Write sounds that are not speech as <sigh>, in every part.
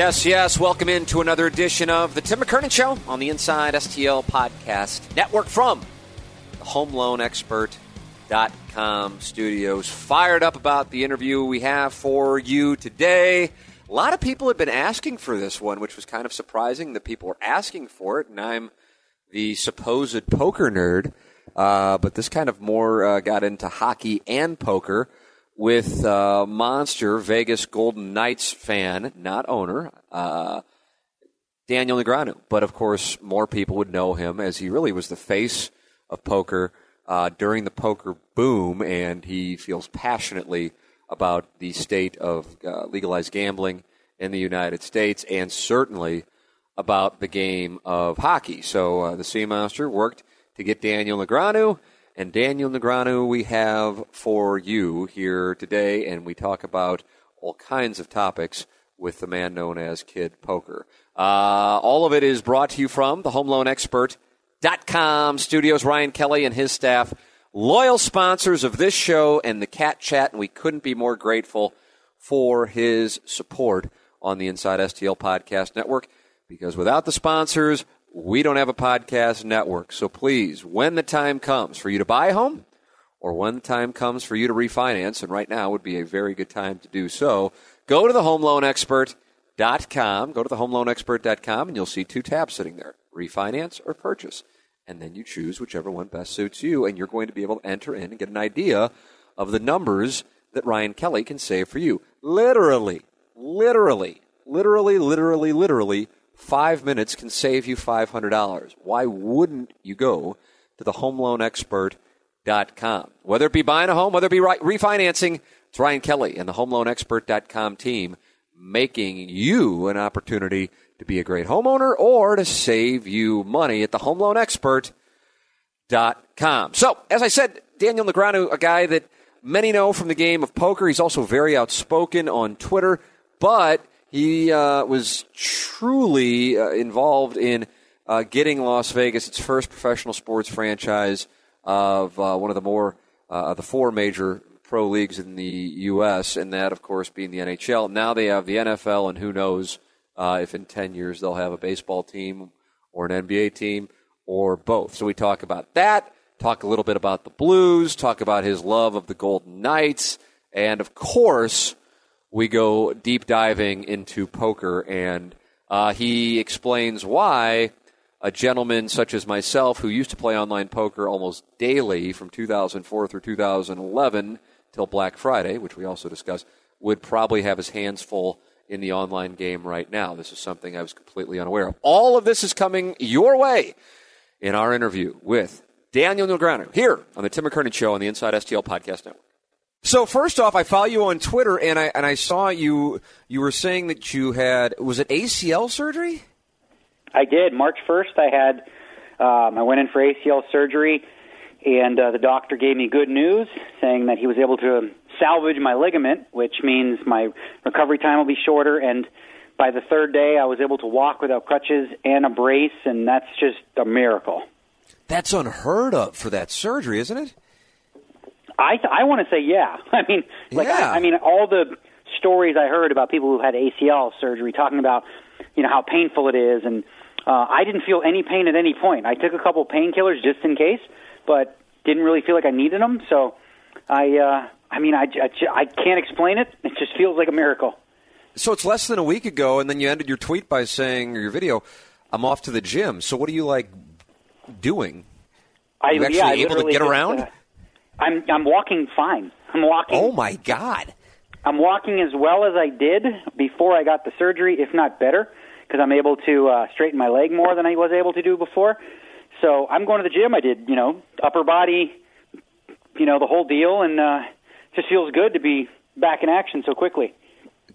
Yes, yes. Welcome into another edition of the Tim McKernan Show on the Inside STL Podcast Network from the HomeLoanExpert.com studios. Fired up about the interview we have for you today. A lot of people have been asking for this one, which was kind of surprising that people were asking for it, and I'm the supposed poker nerd. Uh, but this kind of more uh, got into hockey and poker with uh, Monster Vegas Golden Knights fan, not owner, uh, Daniel Negreanu. But of course, more people would know him as he really was the face of poker uh, during the poker boom, and he feels passionately about the state of uh, legalized gambling in the United States, and certainly about the game of hockey. So uh, the Sea Monster worked to get Daniel Negreanu and Daniel Negreanu we have for you here today, and we talk about all kinds of topics with the man known as Kid Poker. Uh, all of it is brought to you from the home loan HomeLoanExpert.com studios. Ryan Kelley and his staff, loyal sponsors of this show and the Cat Chat, and we couldn't be more grateful for his support on the Inside STL Podcast Network because without the sponsors, we don't have a podcast network. So please, when the time comes for you to buy a home or when the time comes for you to refinance, and right now would be a very good time to do so, go to the homeloanexpert.com, go to the homeloanexpert.com and you'll see two tabs sitting there, refinance or purchase. And then you choose whichever one best suits you and you're going to be able to enter in and get an idea of the numbers that Ryan Kelley can save for you. Literally, literally, literally, literally, literally Five minutes can save you $500. Why wouldn't you go to the homeloanexpert.com? Whether it be buying a home, whether it be refinancing, it's Ryan Kelley and the homeloanexpert.com team making you an opportunity to be a great homeowner or to save you money at the homeloanexpert.com. So, as I said, Daniel Negreanu, a guy that many know from the game of poker. He's also very outspoken on Twitter, but he uh, was truly uh, involved in uh, getting Las Vegas its first professional sports franchise of uh, one of the more uh, the four major pro leagues in the U.S. and that, of course, being the NHL. Now they have the NFL, and who knows uh, if in ten years they'll have a baseball team or an NBA team or both. So we talk about that. Talk a little bit about the Blues. Talk about his love of the Golden Knights, and of course we go deep diving into poker, and uh, he explains why a gentleman such as myself, who used to play online poker almost daily from 2004 through 2011 till Black Friday, which we also discussed, would probably have his hands full in the online game right now. This is something I was completely unaware of. All of this is coming your way in our interview with Daniel Negreanu here on the Tim McKernan Show on the Inside STL Podcast Network. So first off, I follow you on Twitter, and I and I saw you. You were saying that you had was it ACL surgery? I did. March first, I had. Um, I went in for ACL surgery, and uh, the doctor gave me good news, saying that he was able to salvage my ligament, which means my recovery time will be shorter. And by the third day, I was able to walk without crutches and a brace, and that's just a miracle. That's unheard of for that surgery, isn't it? I I want to say yeah. <laughs> I mean, like yeah. I, I mean, all the stories I heard about people who had ACL surgery talking about, you know, how painful it is, and uh, I didn't feel any pain at any point. I took a couple painkillers just in case, but didn't really feel like I needed them. So, I uh, I mean, I, I I can't explain it. It just feels like a miracle. So it's less than a week ago, and then you ended your tweet by saying, or your video, "I'm off to the gym." So what are you like doing? Are you I, actually yeah, able to get just, around? Uh, I'm I'm walking fine. I'm walking. Oh my god! I'm walking as well as I did before I got the surgery, if not better, because I'm able to uh, straighten my leg more than I was able to do before. So I'm going to the gym. I did, you know, upper body, you know, the whole deal, and uh, just feels good to be back in action so quickly.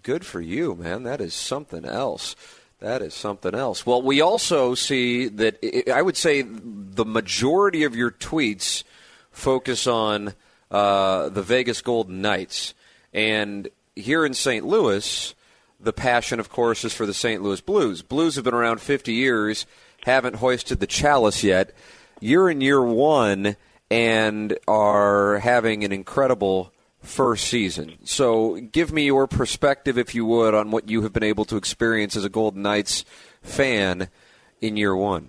Good for you, man. That is something else. That is something else. Well, we also see that I would say the majority of your tweets focus on uh, the Vegas Golden Knights. And here in St. Louis, the passion, of course, is for the St. Louis Blues. Blues have been around 50 years, haven't hoisted the chalice yet. You're in year one and are having an incredible first season. So give me your perspective, if you would, on what you have been able to experience as a Golden Knights fan in year one.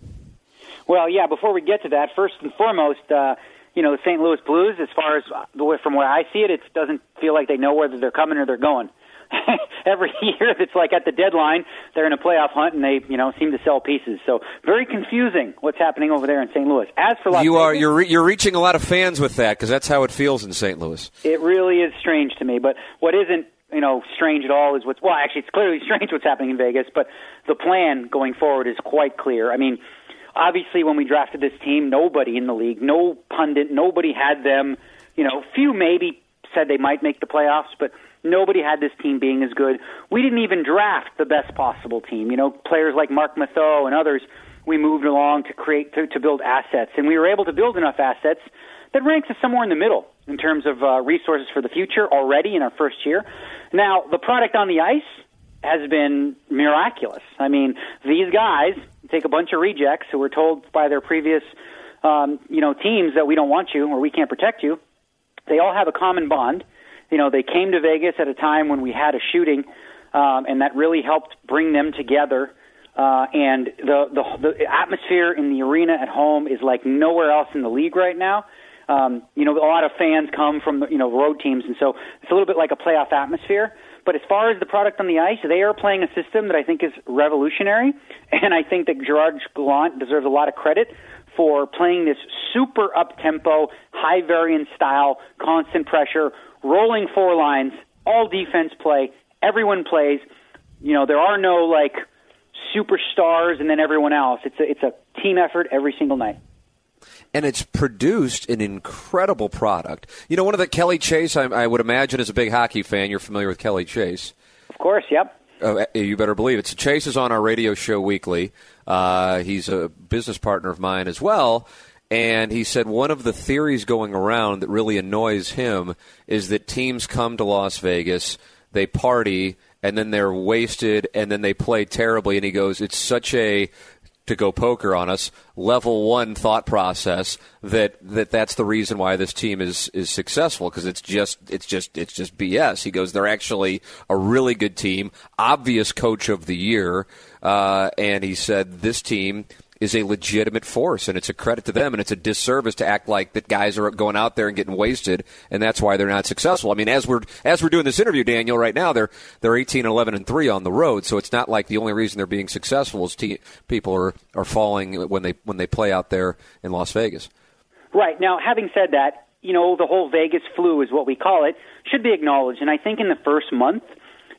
Well, yeah, before we get to that, first and foremost, uh, you know, the St. Louis Blues, as far as the way from where I see it, it doesn't feel like they know whether they're coming or they're going. <laughs> every <laughs> year it's like at the deadline they're in a playoff hunt and they you know seem to sell pieces so very confusing what's happening over there in St. Louis as for Las you Vegas, are you're re- you're reaching a lot of fans with that because that's how it feels in St. Louis it really is strange to me but what isn't you know strange at all is what's well actually it's clearly <laughs> strange what's happening in Vegas but the plan going forward is quite clear I mean obviously when we drafted this team nobody in the league no pundit nobody had them you know few maybe said they might make the playoffs but Nobody had this team being as good. We didn't even draft the best possible team. You know, players like Marc Methot and others, we moved along to create to, to build assets, and we were able to build enough assets that ranks us somewhere in the middle in terms of uh, resources for the future already in our first year. Now, the product on the ice has been miraculous. I mean, these guys take a bunch of rejects who were told by their previous, um, you know, teams that we don't want you or we can't protect you. They all have a common bond you know, they came to Vegas at a time when we had a shooting, um, and that really helped bring them together. Uh, and the, the the atmosphere in the arena at home is like nowhere else in the league right now. Um, you know, a lot of fans come from the, you know road teams, and so it's a little bit like a playoff atmosphere. But as far as the product on the ice, they are playing a system that I think is revolutionary, <laughs> and I think that Gerard Gallant deserves a lot of credit for playing this super up tempo, high variance style, constant pressure, rolling four lines, all defense play, everyone plays. You know, there are no like superstars and then everyone else. It's a, it's a team effort every single night. And it's produced an incredible product. You know, one of the Kelly Chase, I, I would imagine, is a big hockey fan. You're familiar with Kelly Chase. Of course, yep. Uh, you better believe it. So Chase is on our radio show weekly. Uh, he's a business partner of mine as well. And he said one of the theories going around that really annoys him is that teams come to Las Vegas, they party, and then they're wasted, and then they play terribly. And he goes, it's such a to go poker on us level one thought process that, that that's the reason why this team is is successful because it's just it's just it's just BS. He goes they're actually a really good team, obvious coach of the year, uh, and he said this team is a legitimate force, and it's a credit to them, and it's a disservice to act like that guys are going out there and getting wasted, and that's why they're not successful. I mean, as we're as we're doing this interview, Daniel, right now they're they're 18, 11, and three on the road, so it's not like the only reason they're being successful is te- people are are falling when they when they play out there in Las Vegas. Right now, having said that, you know the whole Vegas flu is what we call it should be acknowledged, and I think in the first month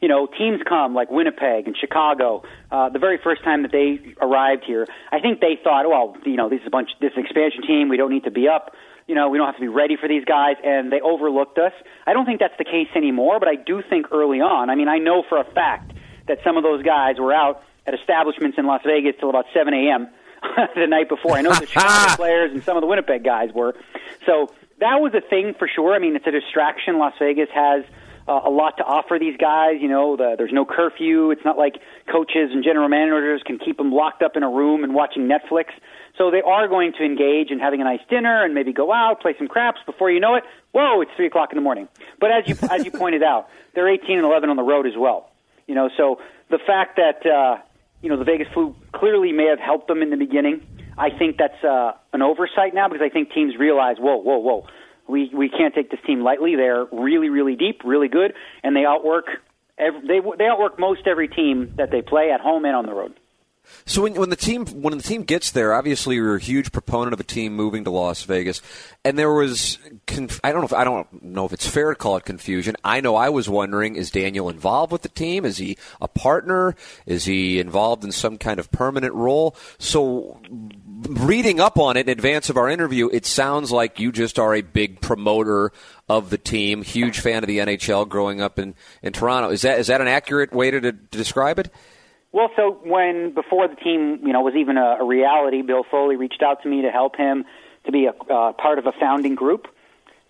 you know, teams come like Winnipeg and Chicago. Uh, the very first time that they arrived here, I think they thought, well, you know, this is a bunch, this expansion team. We don't need to be up. You know, we don't have to be ready for these guys, and they overlooked us. I don't think that's the case anymore, but I do think early on. I mean, I know for a fact that some of those guys were out at establishments in Las Vegas till about 7 a.m. <laughs> the night before. I know the <laughs> Chicago players and some of the Winnipeg guys were. So that was a thing for sure. I mean, it's a distraction Las Vegas has uh, a lot to offer these guys. You know, the, there's no curfew. It's not like coaches and general managers can keep them locked up in a room and watching Netflix. So they are going to engage in having a nice dinner and maybe go out, play some craps. Before you know it, whoa, it's three o'clock in the morning. But as you <laughs> as you pointed out, they're 18 and 11 on the road as well. You know, so the fact that uh, you know the Vegas flu clearly may have helped them in the beginning. I think that's uh, an oversight now because I think teams realize, whoa, whoa, whoa, we we can't take this team lightly. They're really really deep, really good, and they outwork every, they they outwork most every team that they play at home and on the road. So when, when the team when the team gets there, obviously you're a huge proponent of a team moving to Las Vegas, and there was conf- I don't know if I don't know if it's fair to call it confusion. I know I was wondering: is Daniel involved with the team? Is he a partner? Is he involved in some kind of permanent role? So reading up on it in advance of our interview, it sounds like you just are a big promoter of the team, huge fan of the NHL, growing up in, in Toronto. Is that is that an accurate way to, to describe it? Well, so when before the team, you know, was even a, a reality, Bill Foley reached out to me to help him to be a uh, part of a founding group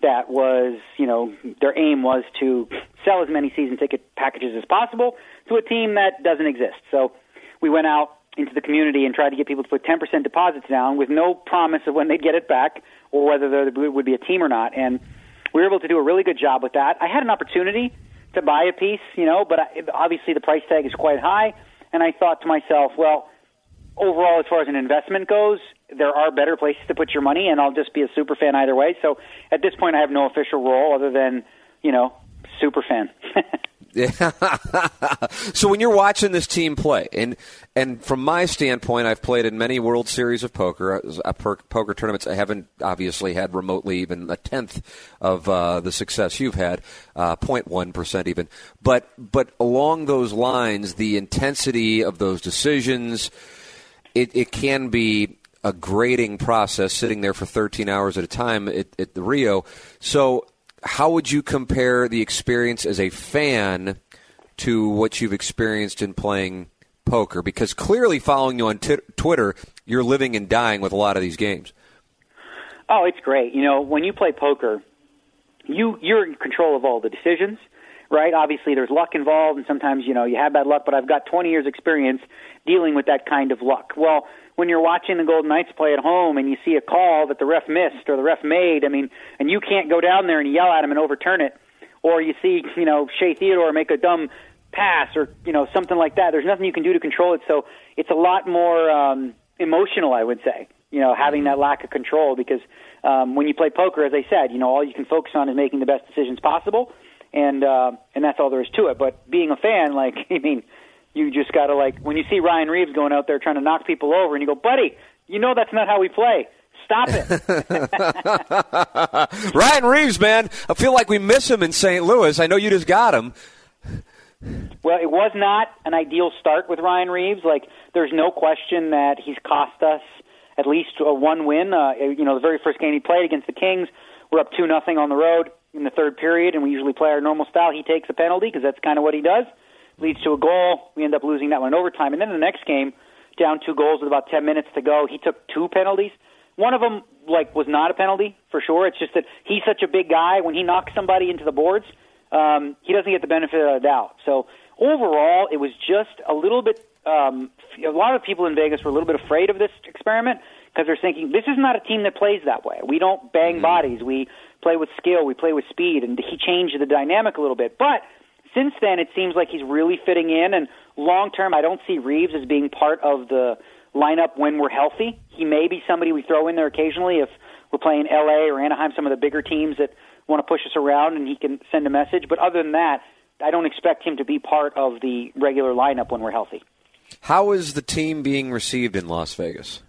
that was, you know, their aim was to sell as many season ticket packages as possible to a team that doesn't exist. So we went out into the community and tried to get people to put 10% deposits down with no promise of when they'd get it back or whether there would be a team or not. And we were able to do a really good job with that. I had an opportunity to buy a piece, you know, but I, obviously the price tag is quite high and I thought to myself, well, overall, as far as an investment goes, there are better places to put your money, and I'll just be a super fan either way. So at this point, I have no official role other than, you know, super fan. <laughs> <laughs> so when you're watching this team play, and and from my standpoint, I've played in many World Series of poker, uh, poker tournaments. I haven't obviously had remotely even a tenth of uh, the success you've had, uh, 0.1 percent even. But but along those lines, the intensity of those decisions, it, it can be a grading process sitting there for 13 hours at a time at, at the Rio. So how would you compare the experience as a fan to what you've experienced in playing poker? Because clearly, following you on t- Twitter, you're living and dying with a lot of these games. Oh, it's great. You know, when you play poker, you you're in control of all the decisions, right? Obviously, there's luck involved, and sometimes you know you have bad luck. But I've got 20 years experience dealing with that kind of luck. Well, when you're watching the Golden Knights play at home and you see a call that the ref missed or the ref made, I mean, and you can't go down there and yell at him and overturn it, or you see, you know, Shea Theodore make a dumb pass or you know something like that. There's nothing you can do to control it, so it's a lot more um, emotional, I would say. You know, having that lack of control because um, when you play poker, as I said, you know, all you can focus on is making the best decisions possible, and uh, and that's all there is to it. But being a fan, like, <laughs> I mean you just got to like when you see Ryan Reaves going out there trying to knock people over, and you go, buddy, you know that's not how we play. Stop it. <laughs> Ryan Reaves, man, I feel like we miss him in St. Louis. I know you just got him. Well, it was not an ideal start with Ryan Reaves. Like, there's no question that he's cost us at least a one win. Uh, you know, the very first game he played against the Kings, we're up two nothing on the road in the third period, and we usually play our normal style. He takes a penalty because that's kind of what he does leads to a goal. We end up losing that one in overtime. And then in the next game, down two goals with about 10 minutes to go, he took two penalties. One of them like was not a penalty for sure. It's just that he's such a big guy. When he knocks somebody into the boards, um, he doesn't get the benefit of the doubt. So overall, it was just a little bit. Um, a lot of people in Vegas were a little bit afraid of this experiment because they're thinking this is not a team that plays that way. We don't bang mm-hmm. bodies. We play with skill. We play with speed, and he changed the dynamic a little bit. But since then, it seems like he's really fitting in. And long term, I don't see Reaves as being part of the lineup when we're healthy. He may be somebody we throw in there occasionally if we're playing LA or Anaheim, some of the bigger teams that want to push us around, and he can send a message. But other than that, I don't expect him to be part of the regular lineup when we're healthy. How is the team being received in Las Vegas?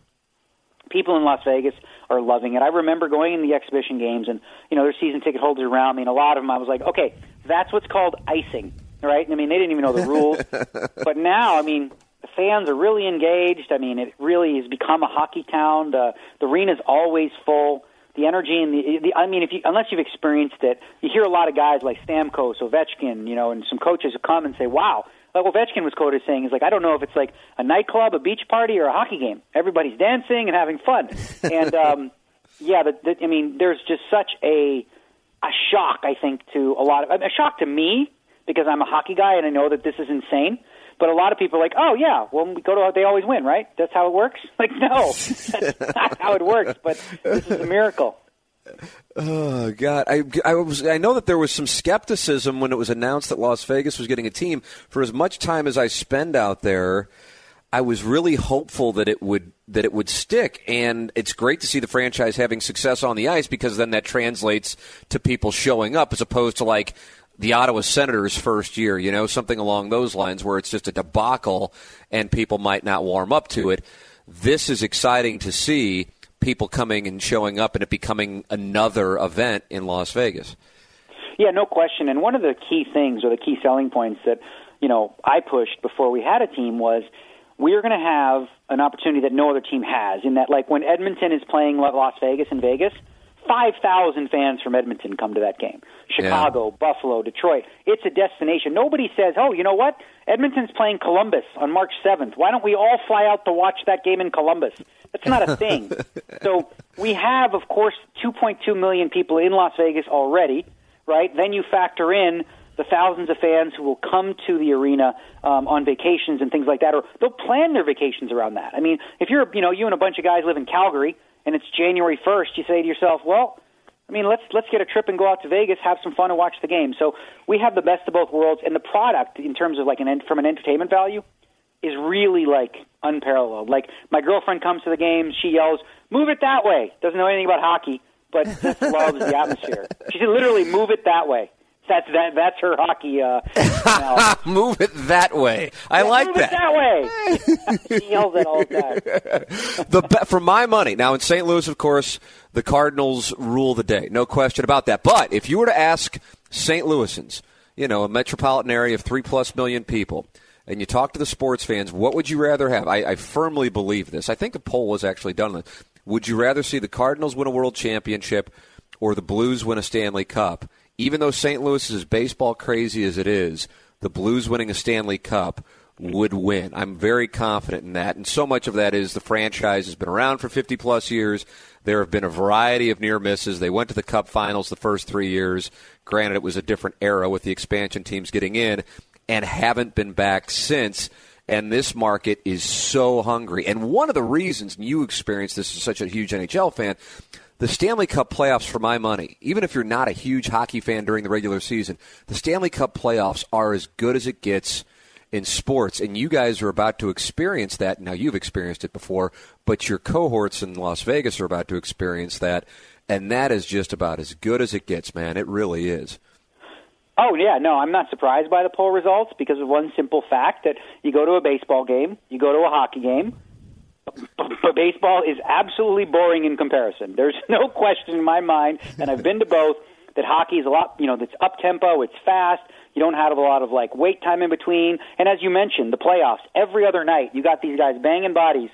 People in Las Vegas are loving it. I remember going in the exhibition games, and you know, there's season ticket holders around me, and a lot of them, I was like, okay, that's what's called icing, right? I mean, they didn't even know the rules. <laughs> but now, I mean, the fans are really engaged. I mean, it really has become a hockey town. The, the arena's always full. The energy and the, the I mean, if you, unless you've experienced it, you hear a lot of guys like Stamkos, Ovechkin, you know, and some coaches who come and say, "Wow." Like Ovechkin was quoted as saying, "Is like I don't know if it's like a nightclub, a beach party, or a hockey game. Everybody's dancing and having fun." <laughs> and um, yeah, the, the, I mean, there's just such a a shock, I think, to a lot of a shock to me because I'm a hockey guy and I know that this is insane. But a lot of people are like, oh yeah, well we go to they always win, right? That's how it works. <laughs> Like no, that's not how it works. But this is a miracle. Oh God, I, I was I know that there was some skepticism when it was announced that Las Vegas was getting a team. For as much time as I spend out there, I was really hopeful that it would that it would stick, and it's great to see the franchise having success on the ice because then that translates to people showing up as opposed to like the Ottawa Senators' first year, you know, something along those lines where it's just a debacle and people might not warm up to it. This is exciting to see people coming and showing up and it becoming another event in Las Vegas. Yeah, no question. And one of the key things or the key selling points that, you know, I pushed before we had a team was we are going to have an opportunity that no other team has in that like when Edmonton is playing Las Vegas in Vegas, 5,000 fans from Edmonton come to that game. Chicago, yeah. Buffalo, Detroit. It's a destination. Nobody says, oh, you know what? Edmonton's playing Columbus on March 7th. Why don't we all fly out to watch that game in Columbus? That's not a thing. <laughs> so we have, of course, 2.2 million people in Las Vegas already, right? Then you factor in the thousands of fans who will come to the arena um, on vacations and things like that, or they'll plan their vacations around that. I mean, if you're, you know, you and a bunch of guys live in Calgary and it's January 1st, you say to yourself, well, I mean, let's let's get a trip and go out to Vegas, have some fun, and watch the game. So we have the best of both worlds, and the product in terms of like an from an entertainment value is really like unparalleled. Like my girlfriend comes to the game, she yells, "Move it that way!" Doesn't know anything about hockey, but just loves the <laughs> atmosphere. She said, "Literally, move it that way." That's that. That's her hockey. Uh, <laughs> move it that way. I yeah, like move that. It that way. <laughs> <laughs> she yells it all the time. The for my money now in St. Louis, of course, the Cardinals rule the day. No question about that. But if you were to ask St. Louisans, you know, a metropolitan area of three plus million people, and you talk to the sports fans, what would you rather have? I, I firmly believe this. I think a poll was actually done on this. Would you rather see the Cardinals win a world championship or the Blues win a Stanley Cup? Even though St. Louis is as baseball crazy as it is, the Blues winning a Stanley Cup would win. I'm very confident in that. And so much of that is the franchise has been around for 50 plus years. There have been a variety of near misses. They went to the Cup finals the first three years. Granted, it was a different era with the expansion teams getting in and haven't been back since. And this market is so hungry. And one of the reasons you experienced this as such a huge NHL fan the Stanley Cup playoffs, for my money, even if you're not a huge hockey fan during the regular season, the Stanley Cup playoffs are as good as it gets in sports. And you guys are about to experience that. Now, you've experienced it before, but your cohorts in Las Vegas are about to experience that. And that is just about as good as it gets, man. It really is. Oh yeah, no, I'm not surprised by the poll results because of one simple fact that you go to a baseball game, you go to a hockey game, but baseball is absolutely boring in comparison. There's <laughs> no question in my mind, and I've been to both, that hockey is a lot, you know, it's up tempo, it's fast. You don't have a lot of like wait time in between. And as you mentioned, the playoffs, every other night, you got these guys banging bodies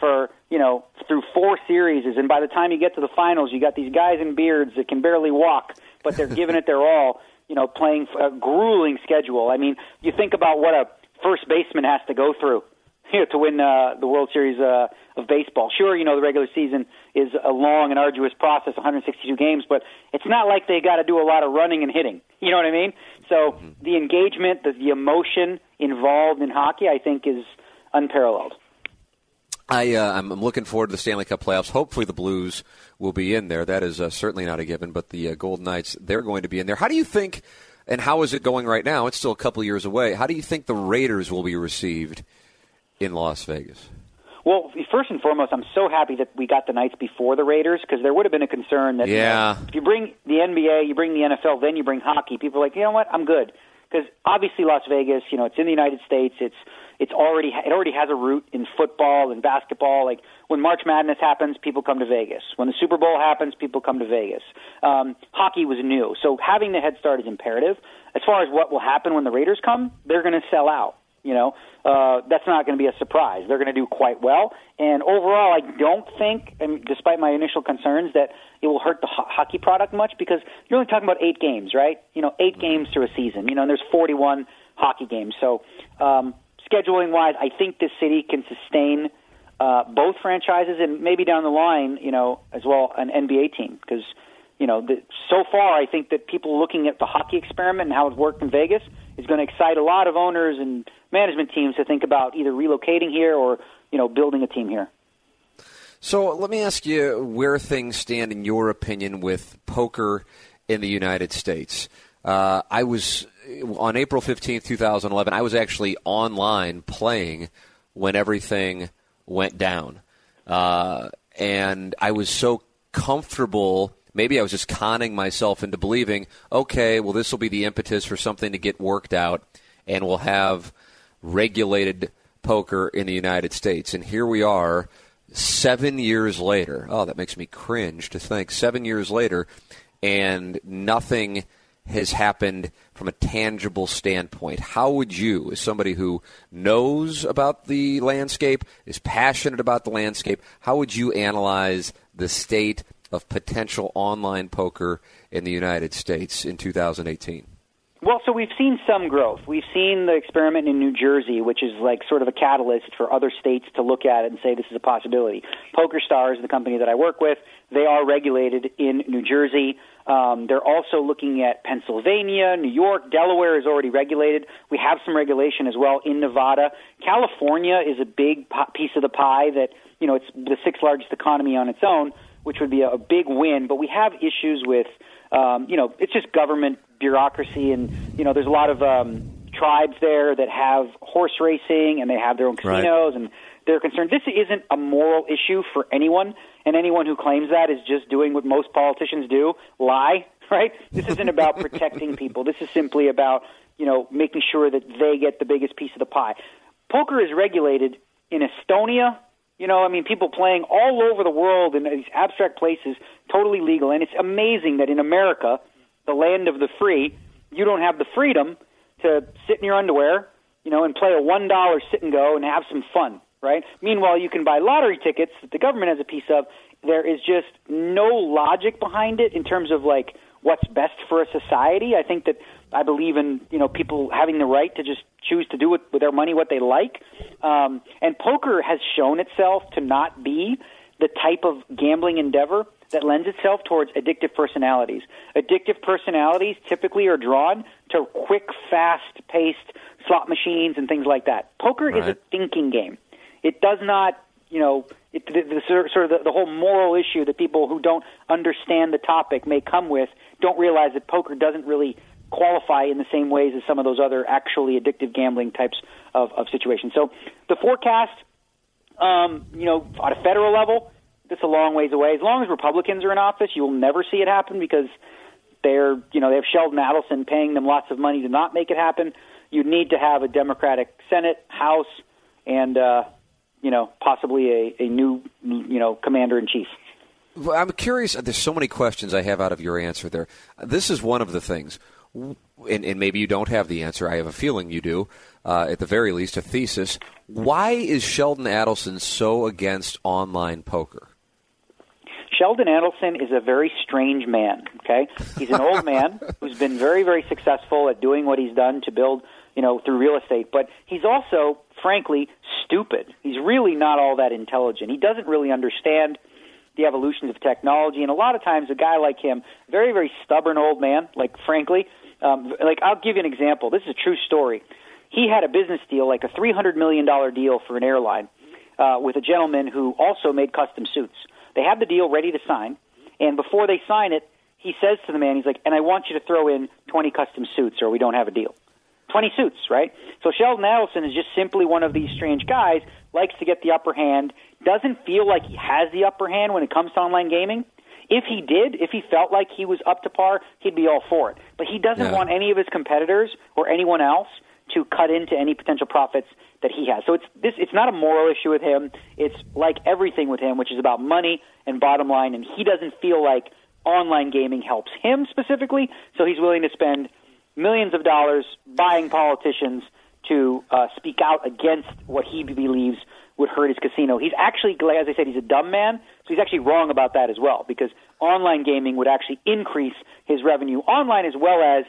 for, you know, through four series. And by the time you get to the finals, you got these guys in beards that can barely walk, but they're giving it their all, you know, playing a grueling schedule. I mean, you think about what a first baseman has to go through you know, to win uh, the World Series uh, of baseball. Sure, you know the regular season is a long and arduous process, 162 games, but it's not like they got to do a lot of running and hitting. <laughs> You know what I mean? So mm-hmm. the engagement, the, the emotion involved in hockey, I think, is unparalleled. I, uh, I'm looking forward to the Stanley Cup playoffs. Hopefully, the Blues will be in there. That is uh, certainly not a given, but the uh, Golden Knights, they're going to be in there. How do you think, and how is it going right now? It's still a couple years away. How do you think the Raiders will be received in Las Vegas? Well, first and foremost, I'm so happy that we got the Knights before the Raiders because there would have been a concern that yeah. you know, if you bring the NBA, you bring the NFL, then you bring hockey. People are like, you know what, I'm good because obviously Las Vegas, you know, it's in the United States. It's it's already it already has a root in football and basketball. Like when March Madness happens, people come to Vegas. When the Super Bowl happens, people come to Vegas. Um, hockey was new, so having the head start is imperative. As far as what will happen when the Raiders come, they're going to sell out. You know, uh, that's not going to be a surprise. They're going to do quite well. And overall, I don't think, and despite my initial concerns, that it will hurt the ho- hockey product much because you're only talking about eight games, right? You know, eight games through a season. You know, and there's 41 hockey games. So, um, scheduling wise, I think this city can sustain uh, both franchises and maybe down the line, you know, as well an NBA team because you know, the, so far I think that people looking at the hockey experiment and how it worked in Vegas is going to excite a lot of owners and management teams to think about either relocating here or you know building a team here. So let me ask you where things stand in your opinion with poker in the United States. Uh, I was on April fifteenth, two thousand eleven. I was actually online playing when everything went down, uh, and I was so comfortable maybe I was just conning myself into believing, okay, well, this will be the impetus for something to get worked out, and we'll have regulated poker in the United States. And here we are, seven years later. Oh, that makes me cringe to think. Seven years later, and nothing has happened from a tangible standpoint. How would you, as somebody who knows about the landscape, is passionate about the landscape, how would you analyze the state of potential online poker in the United States in 2018? Well, so we've seen some growth. We've seen the experiment in New Jersey, which is like sort of a catalyst for other states to look at it and say this is a possibility. Poker Stars, the company that I work with, they are regulated in New Jersey. Um, they're also looking at Pennsylvania, New York, Delaware is already regulated. We have some regulation as well in Nevada. California is a big piece of the pie that you know it's the sixth largest economy on its own, which would be a, big win. But we have issues with um, you know it's just government bureaucracy, and you know there's a lot of um, tribes there that have horse racing and they have their own casinos, right. and they're concerned. This isn't a moral issue for anyone, and anyone who claims that is just doing what most politicians do: lie. <laughs> Right? This isn't about protecting people. This is simply about you know making sure that they get the biggest piece of the pie. Poker is regulated in Estonia. You know, I mean, people playing all over the world in these abstract places, totally legal. And it's amazing that in America, the land of the free, you don't have the freedom to sit in your underwear, you know, and play a one dollar sit and go and have some fun, right? Meanwhile, you can buy lottery tickets that the government has a piece of. There is just no logic behind it in terms of like what's best for a society. I think that I believe in you know people having the right to just choose to do with, with their money what they like. Um, and poker has shown itself to not be the type of gambling endeavor that lends itself towards addictive personalities. Addictive personalities typically are drawn to quick, fast-paced slot machines and things like that. Poker right. is a thinking game. It does not, you know, it, the, the, sort of the, the whole moral issue that people who don't understand the topic may come with don't realize that poker doesn't really qualify in the same ways as some of those other actually addictive gambling types of, of situations. So the forecast, um, you know, at a federal level, it's a long ways away. As long as Republicans are in office, you will never see it happen because they're, you know, they have Sheldon Adelson paying them lots of money to not make it happen. You need to have a Democratic Senate, House, and uh, you know, possibly a, a new, you know, commander in chief. I'm curious. There's so many questions I have out of your answer there. This is one of the things, and, and maybe you don't have the answer. I have a feeling you do. Uh, at the very least, a thesis. Why is Sheldon Adelson so against online poker? Sheldon Adelson is a very strange man. Okay, he's an old man <laughs> who's been very, very successful at doing what he's done to build, you know, through real estate. But he's also, frankly, stupid. He's really not all that intelligent. He doesn't really understand the evolutions of technology. And a lot of times, a guy like him, very, very stubborn old man, like frankly, um, like I'll give you an example. This is a true story. He had a business deal, like a three hundred million dollar deal for an airline, uh, with a gentleman who also made custom suits. They have the deal ready to sign, and before they sign it, he says to the man, he's like, "And I want you to throw in 20 custom suits, or we don't have a deal." 20 suits, right? So Sheldon Adelson is just simply one of these strange guys, likes to get the upper hand, doesn't feel like he has the upper hand when it comes to online gaming. If he did, if he felt like he was up to par, he'd be all for it. But he doesn't yeah. want any of his competitors or anyone else to cut into any potential profits that he has. So it's this it's not a moral issue with him. It's like everything with him, which is about money and bottom line and he doesn't feel like online gaming helps him specifically, so he's willing to spend millions of dollars buying politicians to uh, speak out against what he believes would hurt his casino. He's actually, as I said, he's a dumb man, so he's actually wrong about that as well, because online gaming would actually increase his revenue online as well as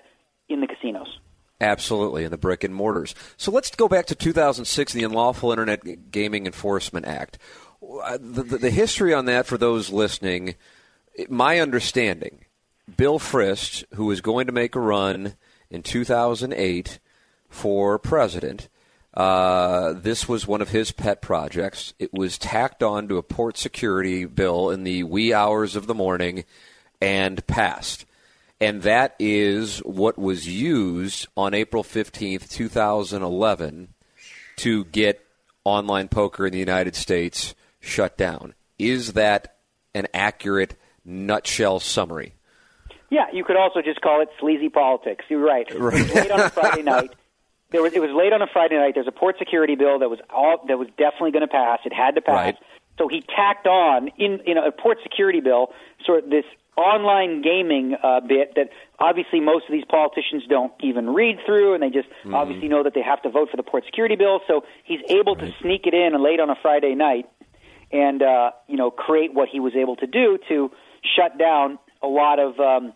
in the casinos. Absolutely, in the brick and mortars. So let's go back to 2006, the Unlawful Internet Gaming Enforcement Act. Uh, the, the, the history on that, for those listening, my understanding, Bill Frist, who was going to make a run in 2008 for president, uh, this was one of his pet projects. It was tacked on to a port security bill in the wee hours of the morning and passed and that is what was used on April 15th, 2011 to get online poker in the United States shut down. Is that an accurate nutshell summary. Yeah, you could also just call it sleazy politics. You're right. right. It was late on a Friday night. <laughs> There was it was late on a Friday night. There's a port security bill that was all that was definitely going to pass. It had to pass. Right. So he tacked on in in a port security bill sort of this online gaming uh, bit that obviously most of these politicians don't even read through, and they just mm-hmm. obviously know that they have to vote for the port security bill. So he's able right. to sneak it in late on a Friday night, and uh, you know create what he was able to do to shut down a lot of um,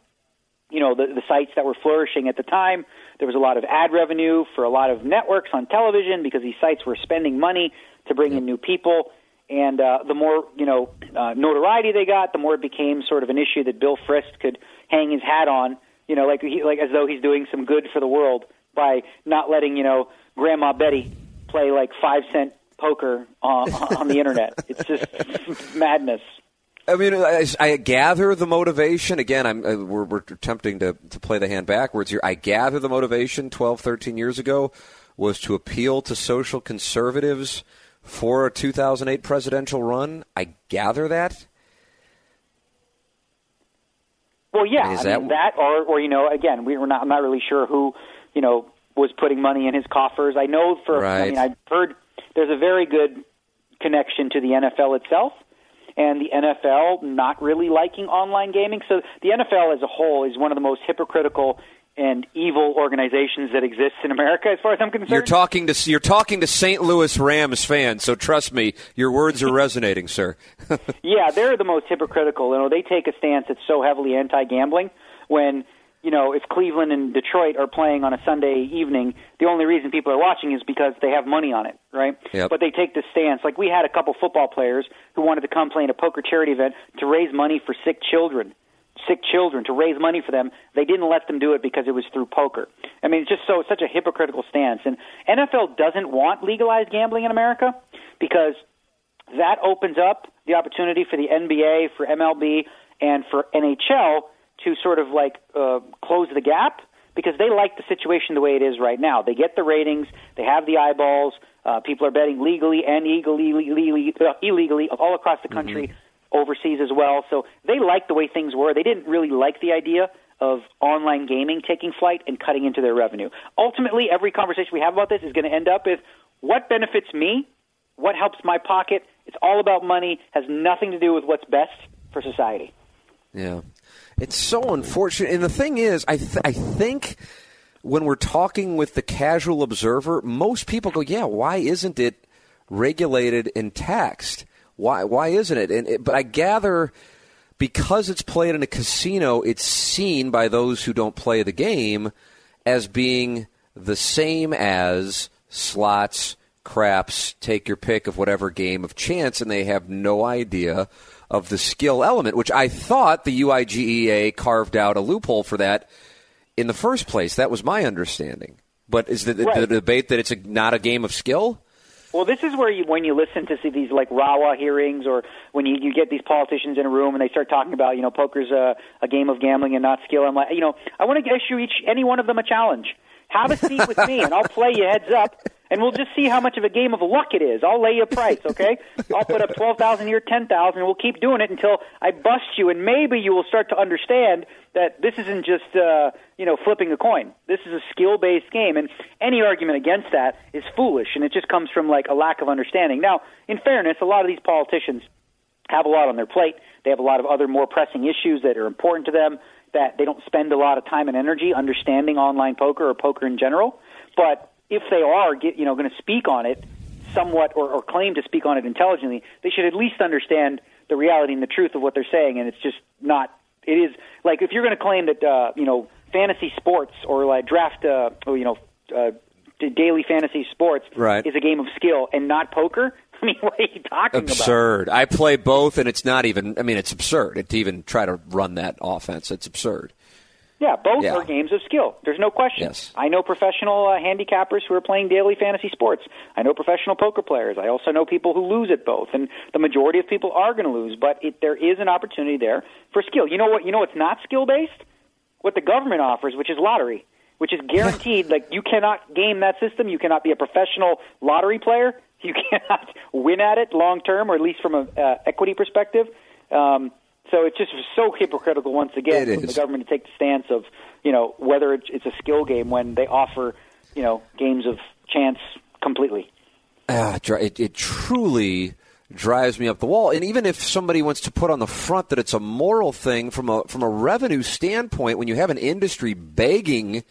you know the, the sites that were flourishing at the time. There was a lot of ad revenue for a lot of networks on television because these sites were spending money to bring in new people. And uh, the more you know uh, notoriety they got, the more it became sort of an issue that Bill Frist could hang his hat on. You know, like he, like as though he's doing some good for the world by not letting you know Grandma Betty play like five cent poker on, on the <laughs> internet. It's just <laughs> madness. I mean, I, I, gather the motivation. Again, I'm uh, we're, we're, attempting to, to play the hand backwards here. I gather the motivation 12, 13 years ago was to appeal to social conservatives for a 2008 presidential run. I gather that. Well, yeah, I that, mean, that or or you know, again, we were not. I'm not really sure who, you know, was putting money in his coffers. I know for. Right. I mean, I've heard there's a very good connection to the NFL itself and the NFL not really liking online gaming. So the NFL as a whole is one of the most hypocritical and evil organizations that exists in America, as far as I'm concerned. You're talking to you're talking to St. Louis Rams fans, so trust me, your words are resonating, sir. <laughs> yeah, they're the most hypocritical. You know, they take a stance that's so heavily anti-gambling when you know, if Cleveland and Detroit are playing on a Sunday evening, the only reason people are watching is because they have money on it, right? Yep. But they take this stance. Like we had a couple football players who wanted to come play in a poker charity event to raise money for sick children, sick children to raise money for them. They didn't let them do it because it was through poker. I mean, it's just so such a hypocritical stance. And NFL doesn't want legalized gambling in America because that opens up the opportunity for the NBA, for MLB, and for NHL to sort of like uh, close the gap because they like the situation the way it is right now. They get the ratings, they have the eyeballs. Uh, people are betting legally and illegally, illegally, uh, illegally all across the country, mm-hmm. overseas as well. So they like the way things were. They didn't really like the idea of online gaming taking flight and cutting into their revenue. Ultimately, every conversation we have about this is going to end up with what benefits me, what helps my pocket. It's all about money, has nothing to do with what's best for society. Yeah. It's so unfortunate. And the thing is, I, th- I think when we're talking with the casual observer, most people go, yeah, why isn't it regulated and taxed? Why, why isn't it? And it, But I gather because it's played in a casino, it's seen by those who don't play the game as being the same as slots, craps, take your pick of whatever game of chance, and they have no idea – of the skill element, which I thought the UIGEA carved out a loophole for that in the first place. That was my understanding. But is the, right. the debate that it's a, not a game of skill? Well, this is where you, when you listen to see these like RAWA hearings, or when you, you get these politicians in a room and they start talking about, you know, poker's a, a game of gambling and not skill. I'm like, you know, I want to issue each any one of them a challenge. Have a seat with me, and I'll play you heads up, and we'll just see how much of a game of luck it is. I'll lay you a price, okay? I'll put up twelve thousand here, ten thousand, and we'll keep doing it until I bust you, and maybe you will start to understand that this isn't just uh, you know flipping a coin. This is a skill-based game, and any argument against that is foolish, and it just comes from like a lack of understanding. Now, in fairness, a lot of these politicians have a lot on their plate. They have a lot of other more pressing issues that are important to them that they don't spend a lot of time and energy understanding online poker or poker in general. But if they are, get, you know, going to speak on it somewhat or, or claim to speak on it intelligently, they should at least understand the reality and the truth of what they're saying. And it's just not. It is like if you're going to claim that uh, you know fantasy sports or like draft, uh, or, you know. Uh, daily fantasy sports right. is a game of skill and not poker. <laughs> I mean, what are you talking absurd. about? Absurd. I play both, and it's not even. I mean, it's absurd to even try to run that offense. It's absurd. Yeah, both yeah. are games of skill. There's no question. Yes. I know professional uh, handicappers who are playing daily fantasy sports. I know professional poker players. I also know people who lose at both, and the majority of people are going to lose. But it, there is an opportunity there for skill. You know what? You know what's not skill based? What the government offers, which is lottery, which is guaranteed. <laughs> like you cannot game that system. You cannot be a professional lottery player you <laughs> cannot win at it long term, or at least from an uh, equity perspective. Um, So it's just so hypocritical once again It from the government to take the stance of you know whether it's, it's a skill game when they offer you know games of chance completely. Ah, it, it truly drives me up the wall. And even if somebody wants to put on the front that it's a moral thing from a from a revenue standpoint, when you have an industry begging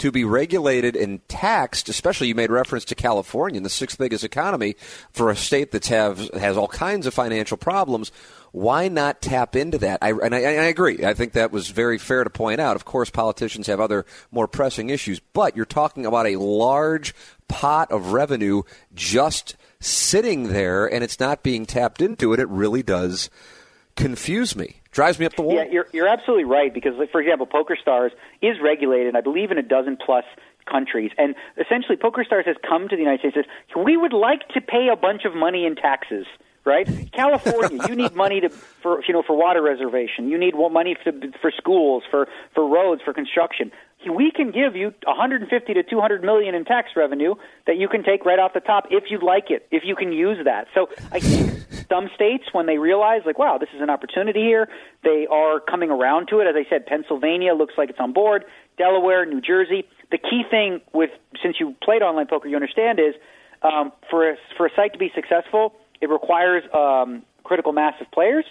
to be regulated and taxed, especially you made reference to California, the sixth biggest economy for a state that has all kinds of financial problems. Why not tap into that? I, and I, I agree. I think that was very fair to point out. Of course, politicians have other more pressing issues, but you're talking about a large pot of revenue just sitting there and it's not being tapped into it. It really does confuse me. Drives me up the wall. Yeah, you're you're absolutely right because, like, for example, PokerStars is regulated, I believe, in a dozen plus countries, and essentially, PokerStars has come to the United States and says, "We would like to pay a bunch of money in taxes." Right, <laughs> California, you need money to for you know for water reservation. You need money for, for schools, for for roads, for construction. We can give you 150 to 200 million in tax revenue that you can take right off the top if you'd like it, if you can use that. So I think some states, when they realize, like, wow, this is an opportunity here, they are coming around to it. As I said, Pennsylvania looks like it's on board. Delaware, New Jersey. The key thing with since you played online poker, you understand is um, for a, for a site to be successful, it requires um, critical mass of players.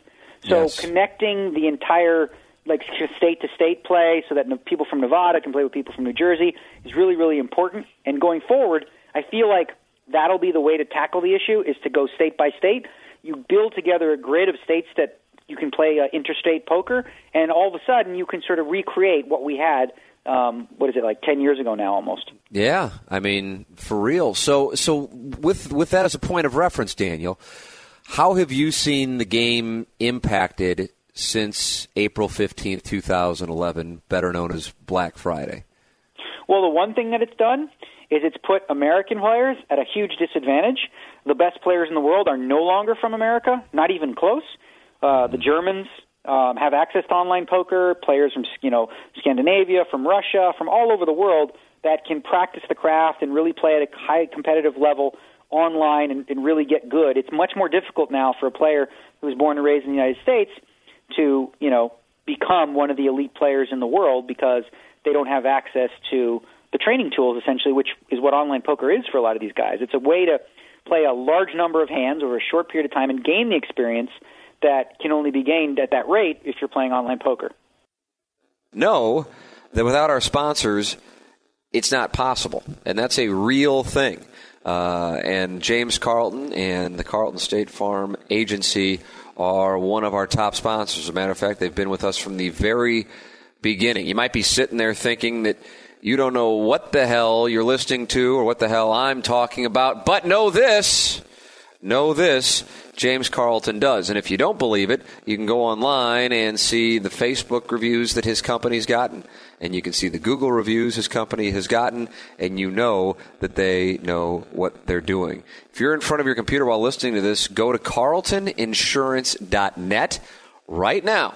So Yes. connecting the entire like state to state play so that people from Nevada can play with people from New Jersey is really really important. And going forward, I feel like that'll be the way to tackle the issue is to go state by state. You build together a grid of states that you can play uh, interstate poker, and all of a sudden you can sort of recreate what we had. Um, what is it like ten years ago now almost? Yeah, I mean, for real. So, so with with that as a point of reference, Daniel, how have you seen the game impacted since April fifteenth, two thousand eleven, better known as Black Friday? Well, the one thing that it's done is it's put American players at a huge disadvantage. The best players in the world are no longer from America, not even close. Uh, the Germans um, have access to online poker. Players from you know Scandinavia, from Russia, from all over the world that can practice the craft and really play at a high competitive level online and, and really get good. It's much more difficult now for a player who was born and raised in the United States to you know become one of the elite players in the world because they don't have access to the training tools essentially, which is what online poker is for a lot of these guys. It's a way to play a large number of hands over a short period of time and gain the experience that can only be gained at that rate if you're playing online poker. know that without our sponsors, it's not possible. And that's a real thing. Uh, and James Carlton and the Carlton State Farm Agency are one of our top sponsors. As a matter of fact, they've been with us from the very beginning. You might be sitting there thinking that you don't know what the hell you're listening to or what the hell I'm talking about, but know this know this James Carlton does. And if you don't believe it, you can go online and see the Facebook reviews that his company's gotten. And you can see the Google reviews his company has gotten. And you know that they know what they're doing. If you're in front of your computer while listening to this, go to carltoninsurance.net right now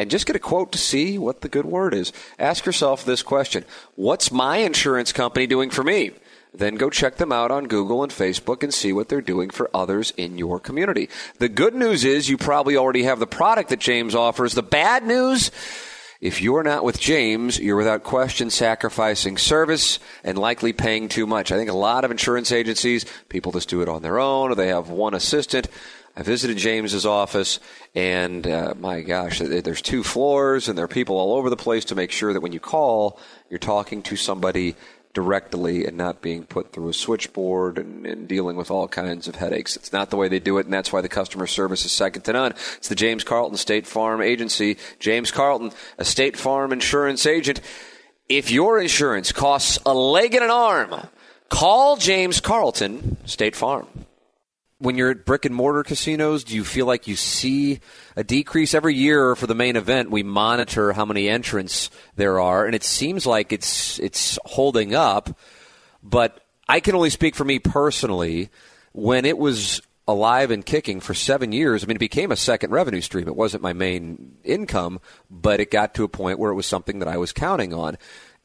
and just get a quote to see what the good word is. Ask yourself this question What's my insurance company doing for me? Then go check them out on Google and Facebook and see what they're doing for others in your community. The good news is you probably already have the product that James offers. The bad news, if you're not with James, you're without question sacrificing service and likely paying too much. I think a lot of insurance agencies, people just do it on their own or they have one assistant. I visited James's office, and uh, my gosh, there's two floors, and there are people all over the place to make sure that when you call, you're talking to somebody directly and not being put through a switchboard and, and, dealing with all kinds of headaches. It's not the way they do it, and that's why the customer service is second to none. It's the James Carlton State Farm Agency. James Carlton, a State Farm insurance agent. If your insurance costs a leg and an arm, call James Carlton State Farm when you're at brick and mortar casinos, do you feel like you see a decrease every year for the main event? We monitor how many entrants there are, and it seems like it's it's holding up. But I can only speak for me personally. When it was alive and kicking for seven years, I mean, it became a second revenue stream. It wasn't my main income, but it got to a point where it was something that I was counting on.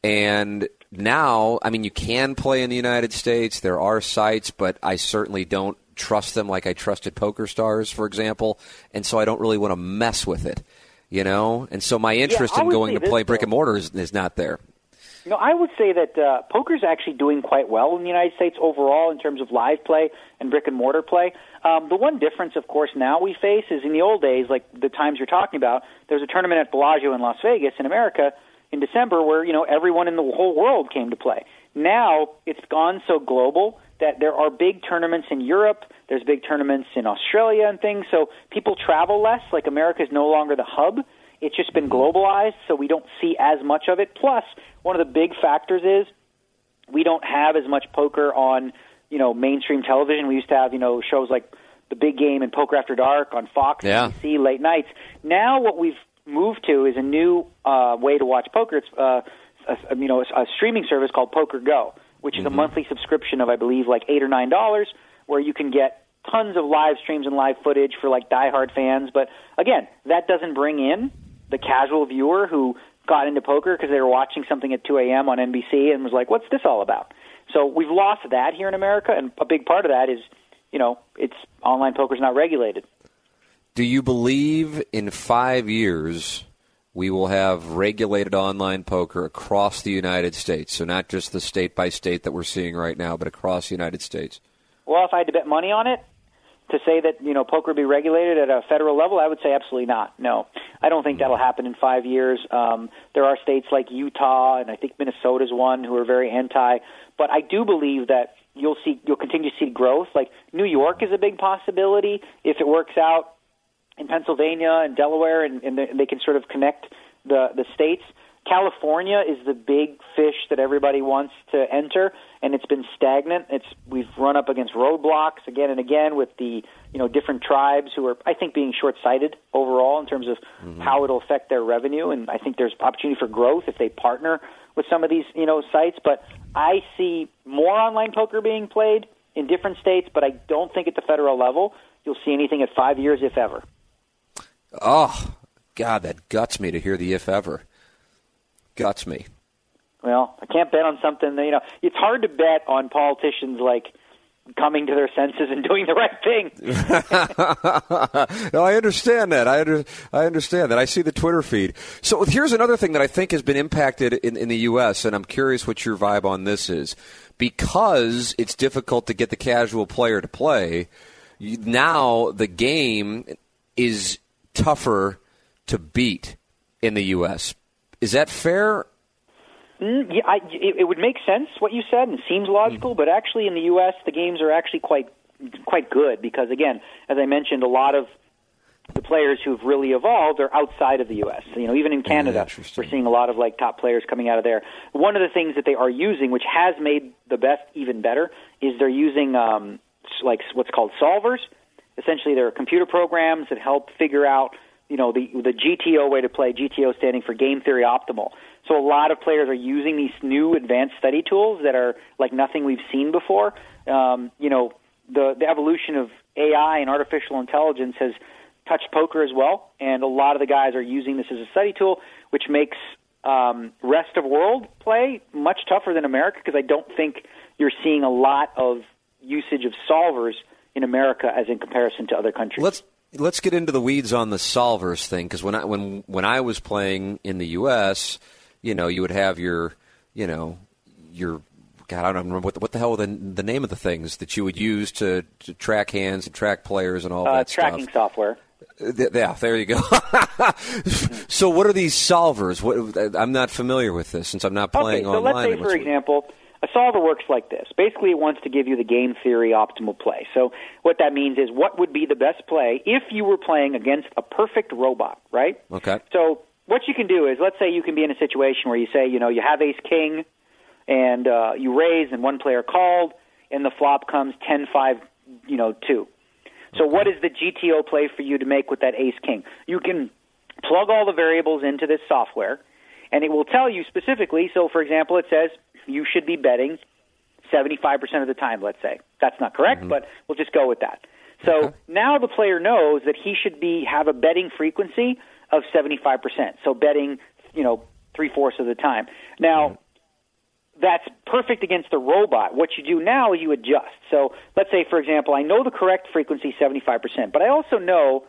And now, I mean, you can play in the United States. There are sites, but I certainly don't trust them like I trusted Poker Stars, for example, and so I don't really want to mess with it, you know. And so my interest Yeah, in going to play brick and mortar is, is not there. No, I would say that uh, poker's actually doing quite well in the United States overall in terms of live play and brick and mortar play. Um, the one difference, of course, now we face is in the old days, like the times you're talking about. There was a tournament at Bellagio in Las Vegas in America in December where you know everyone in the whole world came to play. Now it's gone so global that there are big tournaments in Europe. There's big tournaments in Australia and things. So people travel less. Like America is no longer the hub. It's just been globalized, so we don't see as much of it. Plus, one of the big factors is we don't have as much poker on you know mainstream television. We used to have you know shows like The Big Game and Poker After Dark on Fox, Yeah. NBC, late nights. Now what we've moved to is a new uh, way to watch poker. It's uh, a, you know a streaming service called Poker Go, which is a mm-hmm. monthly subscription of I believe like eight or nine dollars, where you can get tons of live streams and live footage for like diehard fans. But again, that doesn't bring in the casual viewer who got into poker because they were watching something at 2 a.m. on NBC and was like, "What's this all about?" So we've lost that here in America, and a big part of that is, you know, it's online poker's not regulated. Do you believe in five years we will have regulated online poker across the United States? So not just the state by state that we're seeing right now, but across the United States. Well, if I had to bet money on it to say that you know poker be regulated at a federal level, I would say absolutely not. No, I don't think that'll happen in five years. Um, there are states like Utah and I think Minnesota's one who are very anti, but I do believe that you'll see you'll continue to see growth. Like New York is a big possibility if it works out in Pennsylvania and Delaware, and, and they, can sort of connect the the states. California is the big fish that everybody wants to enter, and it's been stagnant. It's we've run up against roadblocks again and again with the you know different tribes who are I think being short-sighted overall in terms of mm-hmm. how it'll affect their revenue, and I think there's opportunity for growth if they partner with some of these you know sites. But I see more online poker being played in different states, but I don't think at the federal level you'll see anything at five years, if ever. Oh, God, that guts me to hear the if ever. Guts me. Well, I can't bet on something. That, you know, it's hard to bet on politicians like coming to their senses and <laughs> doing the right thing. <laughs> no, I understand that. I, under, I understand that. I see the Twitter feed. So here's another thing that I think has been impacted in, in the U.S., and I'm curious what your vibe on this is. Because it's difficult to get the casual player to play, now the game is tougher to beat in the U.S. Is that fair? Mm, yeah, I, it, it would make sense what you said, and it seems logical. But actually, in the U.S., the games are actually quite quite good because, again, as I mentioned, a lot of the players who've really evolved are outside of the U.S. You know, even in Canada, interesting. we're seeing a lot of like top players coming out of there. One of the things that they are using, which has made the best even better, is they're using um, like what's called solvers. Essentially, they're computer programs that help figure out, you know, the the GTO way to play. GTO standing for Game Theory Optimal. So a lot of players are using these new advanced study tools that are like nothing we've seen before. Um, you know, the the evolution of AI and artificial intelligence has touched poker as well, and a lot of the guys are using this as a study tool, which makes um, rest of world play much tougher than America because I don't think you're seeing a lot of usage of solvers in America as in comparison to other countries. Let's let's get into the weeds on the solvers thing because when I when when I was playing in the U.S., you know, you would have your you know your God, I don't remember what the, what the hell were the the name of the things that you would use to, to track hands and track players and all uh, that tracking stuff. software. Uh, th- Yeah, there you go. <laughs> so, what are these solvers? What, I'm not familiar with this since I'm not playing okay, so online. let's say, for example, a solver works like this. Basically, it wants to give you the game theory optimal play. So what that means is what would be the best play if you were playing against a perfect robot, right? Okay. So what you can do is, let's say you can be in a situation where you say, you know, you have ace king, and uh, you raise, and one player called, and the flop comes ten five, you know, two. So what is the GTO play for you to make with that ace king? You can plug all the variables into this software, and it will tell you specifically. So, for example, it says you should be betting 75% of the time, let's say. That's not correct, mm-hmm. but we'll just go with that. So now the player knows that he should be have a betting frequency of 75%. So betting, you know, three fourths of the time. Now, mm-hmm. that's perfect against the robot. What you do now is you adjust. So let's say, for example, I know the correct frequency 75%, but I also know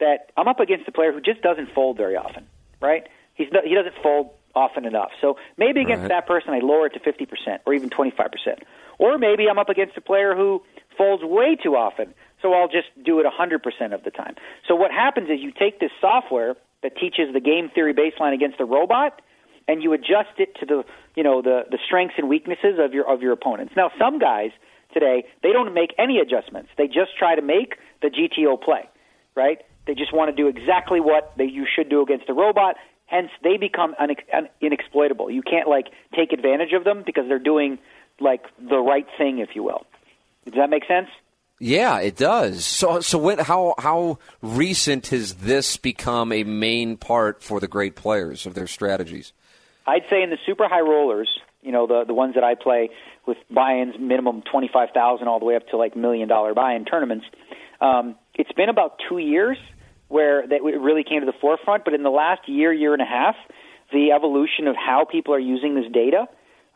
that I'm up against a player who just doesn't fold very often, right? He's he doesn't fold often enough. So maybe against Right. that person, I lower it to 50% or even 25%. Or maybe I'm up against a player who folds way too often, so I'll just do it 100% of the time. So what happens is you take this software that teaches the game theory baseline against the robot, and you adjust it to the you know the the strengths and weaknesses of your of your opponents. Now, some guys today they don't make any adjustments; they just try to make the GTO play, right? They just want to do exactly what they, you should do against the robot. Hence, they become unex, un, inexploitable. You can't like take advantage of them because they're doing like the right thing, if you will. Does that make sense? Yeah, it does. So, so when, how how recent has this become a main part for the great players of their strategies? I'd say in the super high rollers, you know, the the ones that I play with buy-ins minimum twenty five thousand all the way up to like million dollar buy-in tournaments. Um, it's been about two years where that it really came to the forefront. But in the last year, year and a half, the evolution of how people are using this data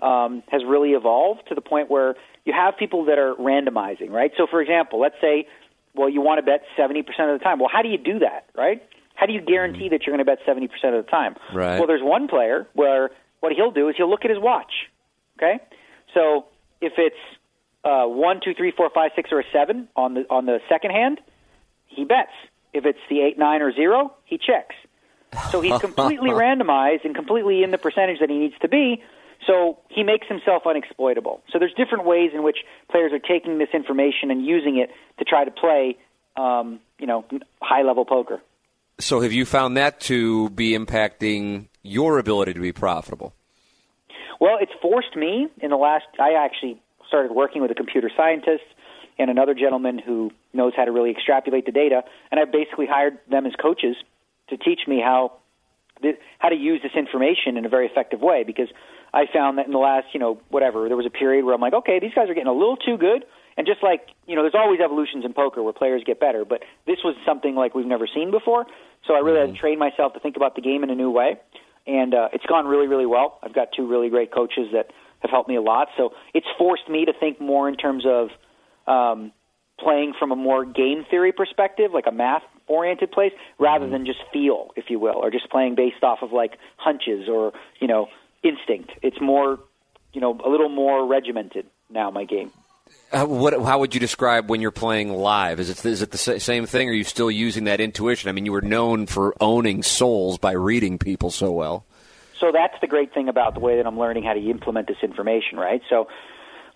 um, has really evolved to the point where you have people that are randomizing, right? So, for example, let's say, well, you want to bet 70% of the time. Well, how do you do that, right? How do you guarantee that you're going to bet 70% of the time? Right. Well, there's one player where what he'll do is he'll look at his watch, okay? So if it's uh, one, two, three, four, five, six, or a seven on the on the second hand, he bets. If it's the eight, nine, or zero, he checks. So he's <laughs> completely randomized and completely in the percentage that he needs to be. So he makes himself unexploitable. So there's different ways in which players are taking this information and using it to try to play, um, you know, high level poker. So, have you found that to be impacting your ability to be profitable? Well, it's forced me in the last. I actually started working with a computer scientist and another gentleman who knows how to really extrapolate the data, and I basically hired them as coaches to teach me how th- how to use this information in a very effective way. Because I found that in the last, you know, whatever, there was a period where I'm like, okay, these guys are getting a little too good. And just like, you know, there's always evolutions in poker where players get better, but this was something like we've never seen before. So I really had to train myself to think about the game in a new way. And uh, it's gone really, really well. I've got two really great coaches that have helped me a lot. So it's forced me to think more in terms of um, playing from a more game theory perspective, like a math oriented place, rather than just feel, if you will, or just playing based off of like hunches or, you know, instinct. It's more, you know, a little more regimented now, my game. Uh, what, how would you describe when you're playing live? Is it is it the sa- same thing? Or are you still using that intuition? I mean, you were known for owning souls by reading people so well. So that's the great thing about the way that I'm learning how to implement this information, right? So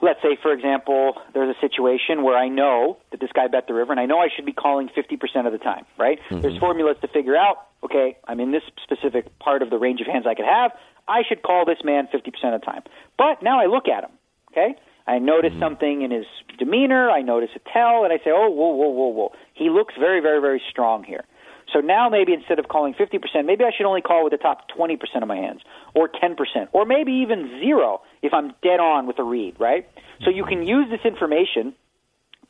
let's say, for example, there's a situation where I know that this guy bet the river, and I know I should be calling 50% of the time, right? Mm-hmm. There's formulas to figure out, okay, I'm in this specific part of the range of hands I could have. I should call this man 50% of the time. But now I look at him, okay? I notice mm-hmm. something in his demeanor. I notice a tell, and I say, oh, whoa, whoa, whoa, whoa. He looks very, very, very strong here. So now maybe instead of calling 50%, maybe I should only call with the top 20% of my hands, or 10%, or maybe even zero if I'm dead on with a read, right? So you can use this information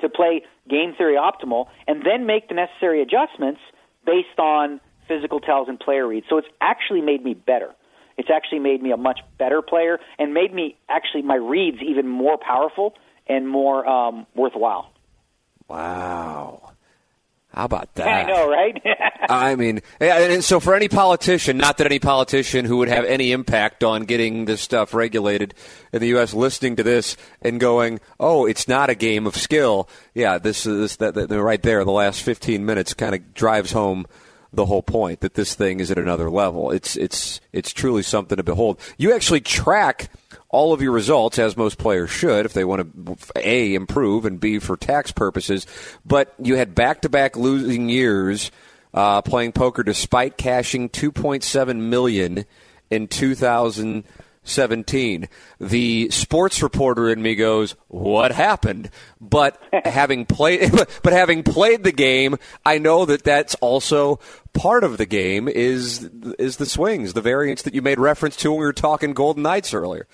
to play game theory optimal and then make the necessary adjustments based on physical tells and player reads. So it's actually made me better. It's actually made me a much better player and made me actually my reads even more powerful and more um, worthwhile. Wow. How about that? <laughs> I know, right? <laughs> I mean, and so for any politician, not that any politician who would have any impact on getting this stuff regulated in the U.S. listening to this and going, "Oh, it's not a game of skill." Yeah, this is that, that right there. The last 15 minutes kind of drives home the whole point that this thing is at another level. It's it's it's truly something to behold. You actually track all of your results as most players should if they want to a improve and b for tax purposes. But you had back-to-back losing years uh, playing poker despite cashing 2.7 million in 2017. The sports reporter in me goes, "What happened?" But <laughs> having played, <laughs> but having played the game, I know that that's also part of the game. Is is the swings, the variance that you made reference to when we were talking Golden Knights earlier.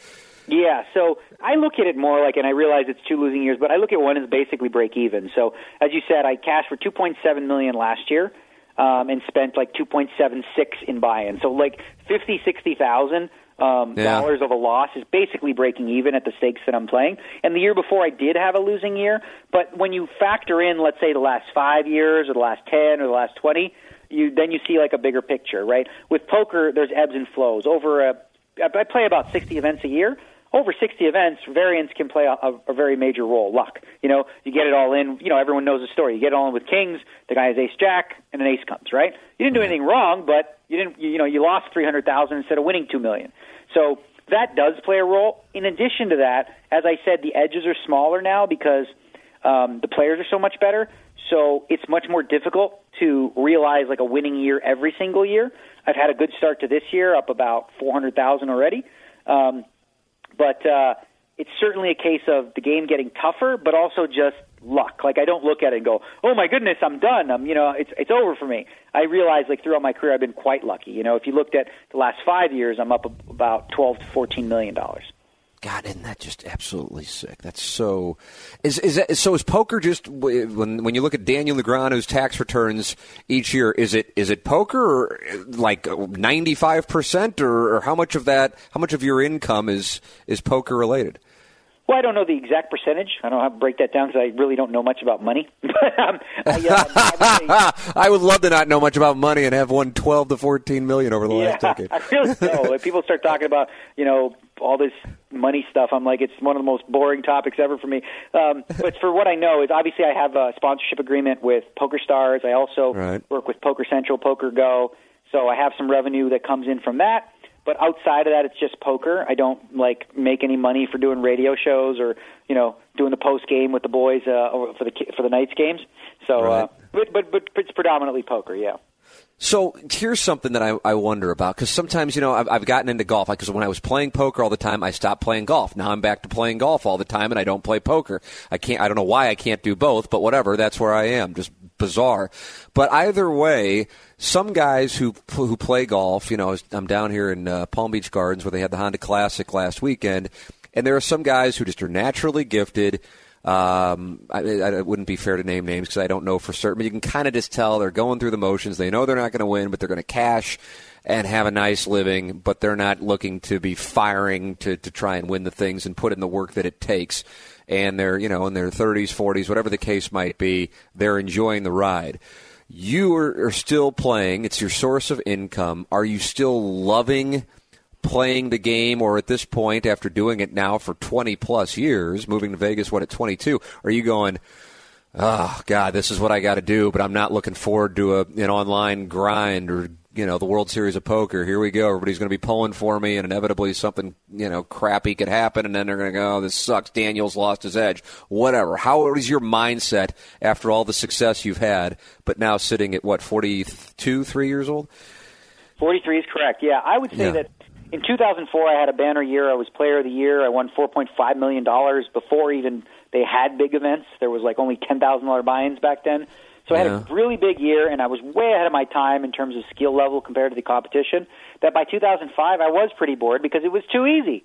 Yeah, so I look at it more like, and I realize it's two losing years, but I look at one as basically break even. So as you said, I cashed for 2.7 million last year, um, and spent like 2.76 in buy-in. So like 50, 60,000 um, Yeah. dollars of a loss is basically breaking even at the stakes that I'm playing. And the year before, I did have a losing year. But when you factor in, let's say, the last five years or the last ten or the last twenty, you then you see like a bigger picture, right? With poker, there's ebbs and flows. Over a, I play about 60 events a year. Over 60 events, variance can play a, a, very major role. Luck, you know, you get it all in. You know, everyone knows the story. You get it all in with kings. The guy has ace jack, and an ace comes, right? You didn't do anything wrong, but you didn't. You, you know, you lost 300,000 instead of winning two million. So that does play a role. In addition to that, as I said, the edges are smaller now because um, the players are so much better. So it's much more difficult to realize like a winning year every single year. I've had a good start to this year, up about four hundred thousand already. Um, but uh, it's certainly a case of the game getting tougher, but also just luck. Like I don't look at it and go, "Oh my goodness, I'm done." I'm, you know, it's it's over for me. I realize like throughout my career, I've been quite lucky. You know, if you looked at the last five years, I'm up about twelve to fourteen million dollars. God, isn't that just absolutely sick? That's so. Is is that, so? Is poker just when when you look at Daniel Negreanu's tax returns each year? Is it is it poker or like ninety five percent, or, or how much of that? How much of your income is is poker related? Well, I don't know the exact percentage. I don't know how to break that down because I really don't know much about money. <laughs> but um, I, uh, I would <laughs> say, I would love to not know much about money and have won twelve to fourteen million over the yeah, last <laughs> decade. I really don't. People start talking about, you know, all this money stuff, I'm like, it's one of the most boring topics ever for me. Um, <laughs> but for what I know, is obviously I have a sponsorship agreement with Poker Stars. I also Right. work with Poker Central, Poker Go. So I have some revenue that comes in from that. But outside of that, it's just poker. I don't like make any money for doing radio shows or you know doing the post game with the boys uh, for the for the nights games. So, uh, but, but but it's predominantly poker. Yeah. So here's something that I, I wonder about because sometimes you know I've, I've gotten into golf because when I was playing poker all the time I stopped playing golf. Now I'm back to playing golf all the time and I don't play poker. I can't. I don't know why I can't do both, but whatever. That's where I am. Just bizarre. But either way, some guys who who play golf, you know, I'm down here in uh, Palm Beach Gardens where they had the Honda Classic last weekend, and there are some guys who just are naturally gifted. Um, I, I, it wouldn't be fair to name names because I don't know for certain, but you can kind of just tell they're going through the motions. They know they're not going to win, but they're going to cash and have a nice living, but they're not looking to be firing to, to try and win the things and put in the work that it takes. And they're, you know, in their 30s, 40s, whatever the case might be, they're enjoying the ride. You are, are still playing. It's your source of income. Are you still loving playing the game, or at this point, after doing it now for 20 plus years, moving to Vegas, what, at 22, are you going, oh, God, this is what I got to do, but I'm not looking forward to a, an online grind or, you know, the World Series of Poker. Here we go. Everybody's going to be pulling for me, and inevitably something, you know, crappy could happen, and then they're going to go, oh, this sucks. Daniel's lost his edge. Whatever. How is your mindset after all the success you've had, but now sitting at, what, 42, three years old? 43 is correct. Yeah, I would say Yeah. that in 2004 I had a banner year. I was player of the year. I won 4.5 million dollars before even they had big events. There was like only $10,000 buy-ins back then. So I had Yeah. a really big year and I was way ahead of my time in terms of skill level compared to the competition. That by 2005 I was pretty bored because it was too easy.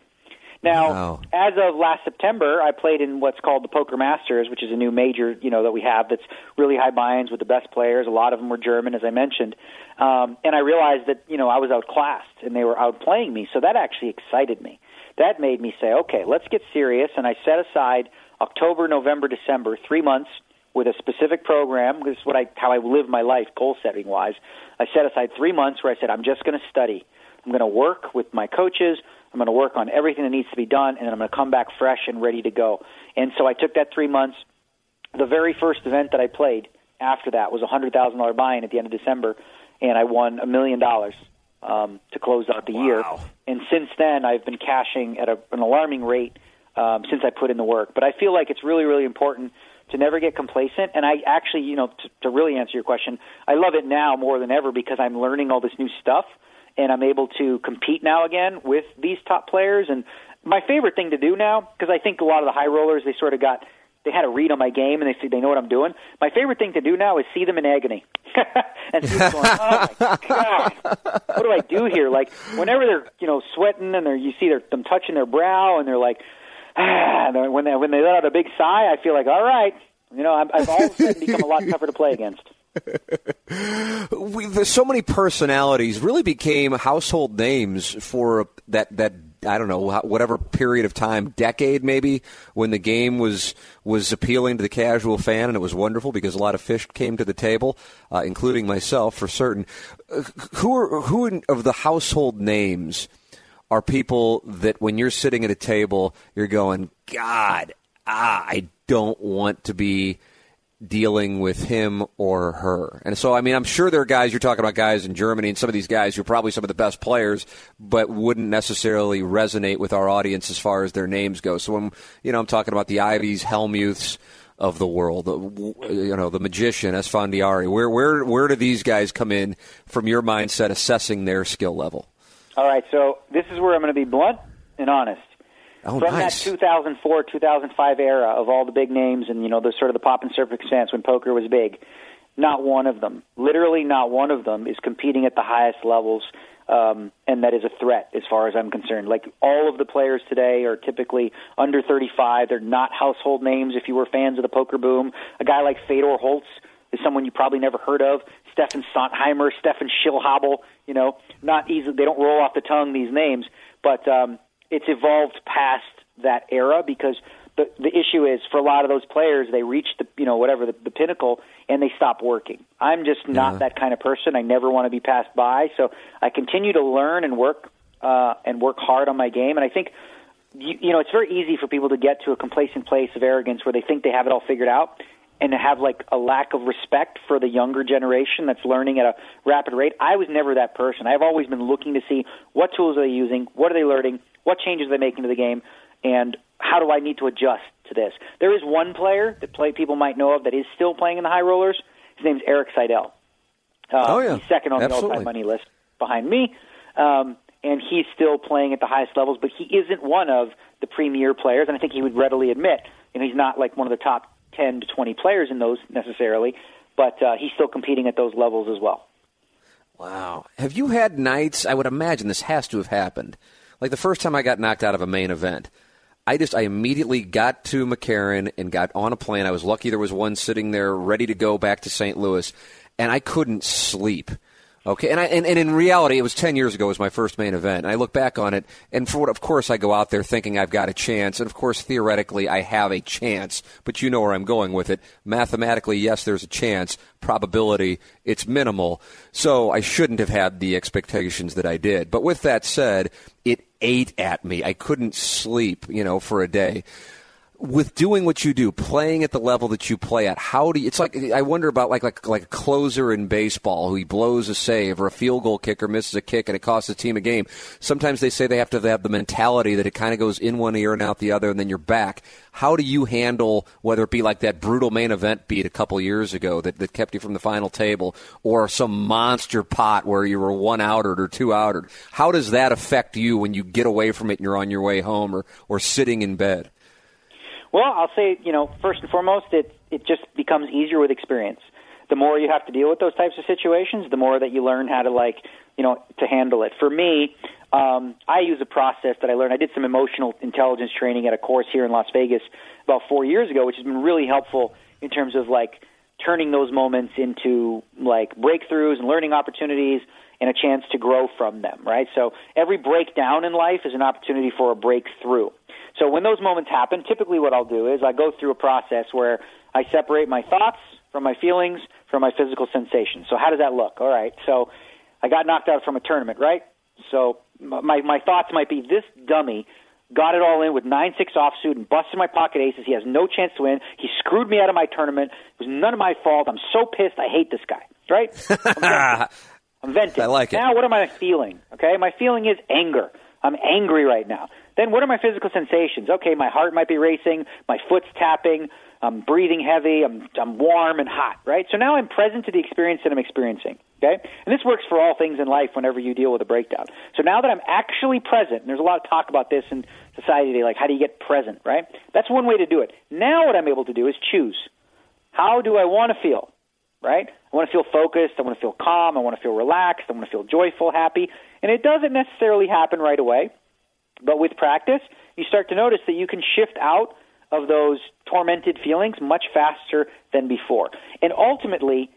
Now, Wow. as of last September, I played in what's called the Poker Masters, which is a new major, you know, that we have that's really high buy-ins with the best players. A lot of them were German, as I mentioned. Um, and I realized that, you know, I was outclassed and they were outplaying me. So that actually excited me. That made me say, okay, let's get serious. And I set aside October, November, December, three months with a specific program. This is what I, how I live my life, goal setting wise. I set aside three months where I said, I'm just going to study. I'm going to work with my coaches. I'm going to work on everything that needs to be done, and then I'm going to come back fresh and ready to go. And so I took that three months. The very first event that I played after that was a hundred thousand dollar buy-in at the end of December, and I won a million dollars um, to close out the year. And since then, I've been cashing at a, an alarming rate um, since I put in the work. But I feel like it's really, really important to never get complacent. And I actually, you know, to, to really answer your question, I love it now more than ever because I'm learning all this new stuff and I'm able to compete now again with these top players. And my favorite thing to do now, because I think a lot of the high rollers they sort of got they had a read on my game and they see they know what I'm doing. My favorite thing to do now is see them in agony <laughs> and see them going, oh my god, what do I do here? Like whenever they're you know sweating and they're you see they're, them touching their brow and they're like, <sighs> ah, when they when they let out a big sigh, I feel like all right, you know I'm, I've all of a sudden become a lot tougher to play against. <laughs> we, there's so many personalities really became household names for that that I don't know whatever period of time, decade maybe, when the game was was appealing to the casual fan, and it was wonderful because a lot of fish came to the table, uh, including myself for certain. Uh, who are who of the household names are people that when you're sitting at a table, you're going, God, ah, I don't want to be dealing with him or her. And so, I mean, I'm sure there are guys, you're talking about guys in Germany, and some of these guys who are probably some of the best players, but wouldn't necessarily resonate with our audience as far as their names go. So, I'm, you know, I'm talking about the Ivies, Hellmuths of the world, the, you know, the magician, Esfandiari. Where, where, where do these guys come in from your mindset assessing their skill level? All right, so this is where I'm going to be blunt and honest. Oh, From nice. that 2004, 2005 era of all the big names and you know the sort of the pop and circumstance when poker was big, not one of them, literally not one of them, is competing at the highest levels, um, and that is a threat as far as I'm concerned. Like all of the players today are typically under 35. They're not household names. If you were fans of the poker boom, a guy like Fedor Holz is someone you probably never heard of. Steffen Sontheimer, Stefan Schillhabel, you know, not easy. They don't roll off the tongue these names, but um, it's evolved past that era because the the issue is for a lot of those players they reach the you know whatever the, the pinnacle and they stop working. I'm just not Yeah. that kind of person. I never want to be passed by, so I continue to learn and work uh, and work hard on my game. And I think you, you know it's very easy for people to get to a complacent place of arrogance where they think they have it all figured out and to have like a lack of respect for the younger generation that's learning at a rapid rate. I was never that person. I've always been looking to see what tools are they using, what are they learning, what changes are they making to the game, and how do I need to adjust to this. There is one player that play people might know of that is still playing in the high rollers. His name's Erik Seidel. Uh, Oh, yeah. he's second on the all-time money list behind me, um, and he's still playing at the highest levels. But he isn't one of the premier players, and I think he would readily admit, you know, he's not like one of the top ten to twenty players in those necessarily, but uh, he's still competing at those levels as well. Wow. Have you had nights? I would imagine this has to have happened. Like the first time I got knocked out of a main event, I just I immediately got to McCarran and got on a plane. I was lucky there was one sitting there ready to go back to St. Louis, and I couldn't sleep. Okay, and I and, and in reality, it was ten years ago. It was my first main event, and I look back on it, and for what, of course, I go out there thinking I've got a chance, and of course, theoretically, I have a chance. But you know where I'm going with it. Mathematically, yes, there's a chance. Probability, it's minimal. So I shouldn't have had the expectations that I did. But with that said, it ate at me. I couldn't sleep, you know, for a day with doing what you do, playing at the level that you play at, how do you, it's like I wonder about like like like a closer in baseball who he blows a save or a field goal kicker misses a kick and it costs the team a game. Sometimes they say they have to have the mentality that it kind of goes in one ear and out the other and then you're back. How do you handle whether it be like that brutal main event beat a couple years ago that, that kept you from the final table or some monster pot where you were one outed or two outed? How does that affect you when you get away from it and you're on your way home or, or sitting in bed? Well, I'll say, you know, first and foremost, it it just becomes easier with experience. The more you have to deal with those types of situations, the more that you learn how to like, you know, to handle it. For me, um, I use a process that I learned. I did some emotional intelligence training at a course here in Las Vegas about four years ago, which has been really helpful in terms of like turning those moments into like breakthroughs and learning opportunities and a chance to grow from them, right? So every breakdown in life is an opportunity for a breakthrough. So when those moments happen, typically what I'll do is I go through a process where I separate my thoughts from my feelings from my physical sensations. So how does that look? All right. So I got knocked out from a tournament, right? So my my thoughts might be this dummy got it all in with nine six offsuit and busted my pocket aces. He has no chance to win. He screwed me out of my tournament. It was none of my fault. I'm so pissed. I hate this guy. Right? <laughs> I'm venting. I'm venting. I like it. Now, what am I feeling? Okay, my feeling is anger. I'm angry right now. Then, what are my physical sensations? Okay, my heart might be racing, my foot's tapping, I'm breathing heavy, I'm I'm warm and hot. Right. So now I'm present to the experience that I'm experiencing. Okay, and this works for all things in life. Whenever you deal with a breakdown. So now that I'm actually present, and there's a lot of talk about this in society today, like how do you get present? Right. That's one way to do it. Now, what I'm able to do is choose. How do I want to feel? Right? I want to feel focused. I want to feel calm. I want to feel relaxed. I want to feel joyful, happy. And it doesn't necessarily happen right away, but with practice, you start to notice that you can shift out of those tormented feelings much faster than before. And ultimately,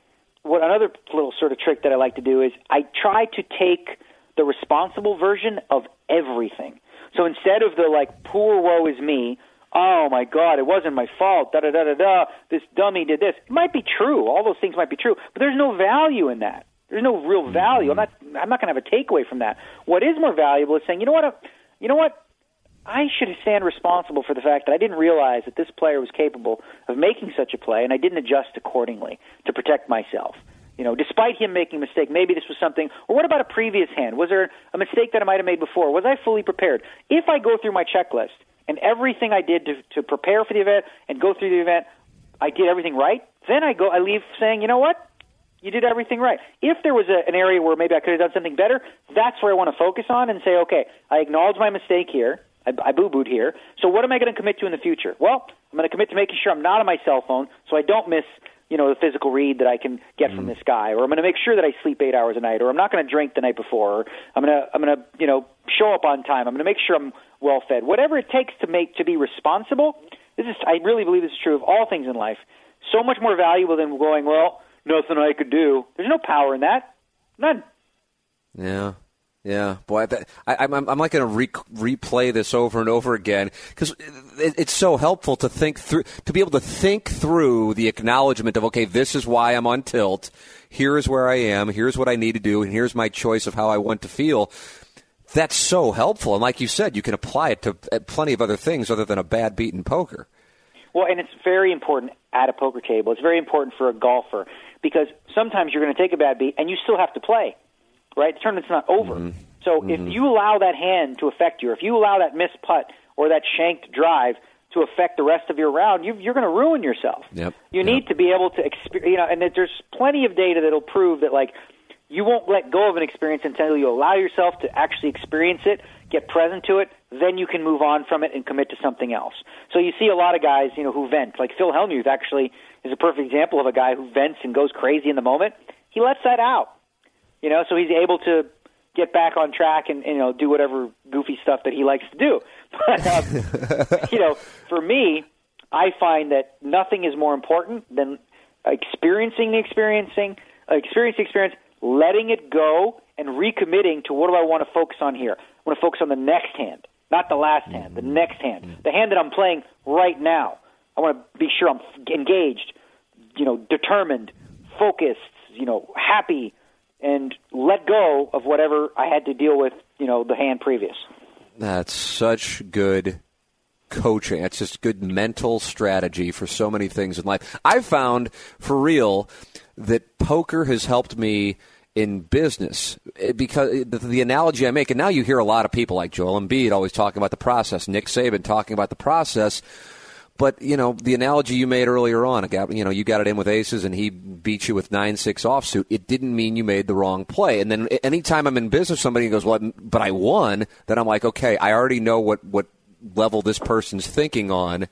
what another little sort of trick that I like to do is I try to take the responsible version of everything. So instead of the like poor woe is me, oh my god, it wasn't my fault, da da da da da, this dummy did this. It might be true. All those things might be true, but there's no value in that. There's no real value. I'm not I'm not going to have a takeaway from that. What is more valuable is saying, you know what, you know what, I should stand responsible for the fact that I didn't realize that this player was capable of making such a play, and I didn't adjust accordingly to protect myself. You know, despite him making a mistake, maybe this was something. Or what about a previous hand? Was there a mistake that I might have made before? Was I fully prepared? If I go through my checklist and everything I did to, to prepare for the event and go through the event, I did everything right. Then I go, I leave saying, you know what? You did everything right. If there was a, an area where maybe I could have done something better, that's where I want to focus on and say, okay, I acknowledge my mistake here. I, I boo booed here. So what am I going to commit to in the future? Well, I'm going to commit to making sure I'm not on my cell phone so I don't miss you know, the physical read that I can get mm. from this guy, or I'm going to make sure that I sleep eight hours a night, or I'm not going to drink the night before, or I'm going to, I'm going to, you know, show up on time. I'm going to make sure I'm well fed. Whatever it takes to make to be responsible. This is, I really believe this is true of all things in life. So much more valuable than going, well, nothing I could do. There's no power in that. None. Yeah. Yeah, boy, I, am I'm, I'm like going to re- replay this over and over again because it, it's so helpful to think through, to be able to think through the acknowledgement of, okay, this is why I'm on tilt. Here is where I am. Here's what I need to do, and here's my choice of how I want to feel. That's so helpful, and like you said, you can apply it to uh, plenty of other things other than a bad beat in poker. Well, and it's very important at a poker table. It's very important for a golfer because sometimes you're going to take a bad beat and you still have to play right? The tournament's not over. Mm-hmm. So mm-hmm. if you allow that hand to affect you, or if you allow that missed putt or that shanked drive to affect the rest of your round, you, you're going to ruin yourself. Yep. You yep. need to be able to experience, you know, and there's plenty of data that'll prove that like you won't let go of an experience until you allow yourself to actually experience it, get present to it, then you can move on from it and commit to something else. So you see a lot of guys, you know, who vent. Like Phil Hellmuth actually is a perfect example of a guy who vents and goes crazy in the moment. He lets that out. You know, so he's able to get back on track and, and you know do whatever goofy stuff that he likes to do. <laughs> But um, you know, for me, I find that nothing is more important than experiencing the experiencing, uh, experience the experience, letting it go, and recommitting to what do I want to focus on here. I want to focus on the next hand, not the last mm-hmm. hand, the next hand, mm-hmm. the hand that I'm playing right now. I want to be sure I'm engaged, you know, determined, focused, you know, happy, and let go of whatever I had to deal with, you know, the hand previous. That's such good coaching. It's just good mental strategy for so many things in life. I've found for real that poker has helped me in business because the, the, analogy I make, and now you hear a lot of people like Joel Embiid always talking about the process, Nick Saban talking about the process. But you know the analogy you made earlier on, you know you got it in with aces and he beat you with nine six offsuit. It didn't mean you made the wrong play. And then anytime I'm in business, somebody goes, "Well, but I won." Then I'm like, "Okay, I already know what what level this person's thinking on."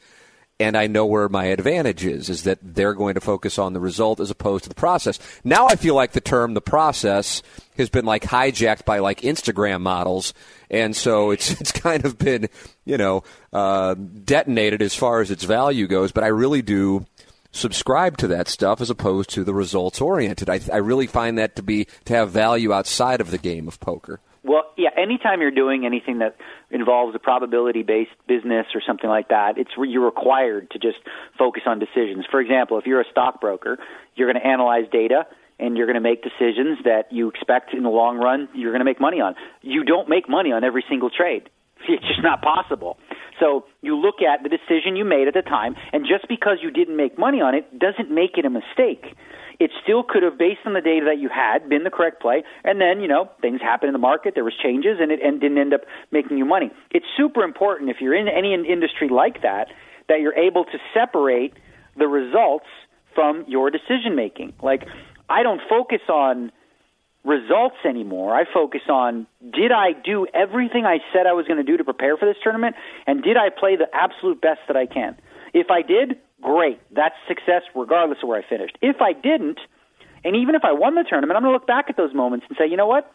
and I know where my advantage is, is that they're going to focus on the result as opposed to the process. Now I feel like the term the process has been like hijacked by like Instagram models, and so it's <laughs> it's kind of been you know uh, detonated as far as its value goes. But I really do subscribe to that stuff as opposed to the results oriented. I, I really find that to be to have value outside of the game of poker. Well, yeah, anytime you're doing anything that involves a probability based business or something like that, it's you're required to just focus on decisions. For example, if you're a stockbroker, you're going to analyze data and you're going to make decisions that you expect in the long run you're going to make money on. You don't make money on every single trade. <laughs> It's just not possible. So you look at the decision you made at the time, and just because you didn't make money on it doesn't make it a mistake it still could have, based on the data that you had, been the correct play. And then, you know, things happened in the market, there was changes, and it and didn't end up making you money. It's super important if you're in any industry like that that you're able to separate the results from your decision making. Like, I don't focus on results anymore. I focus on did I do everything I said I was going to do to prepare for this tournament, and did I play the absolute best that I can? If I did, great. That's success regardless of where I finished. If I didn't, and even if I won the tournament, I'm going to look back at those moments and say, you know what?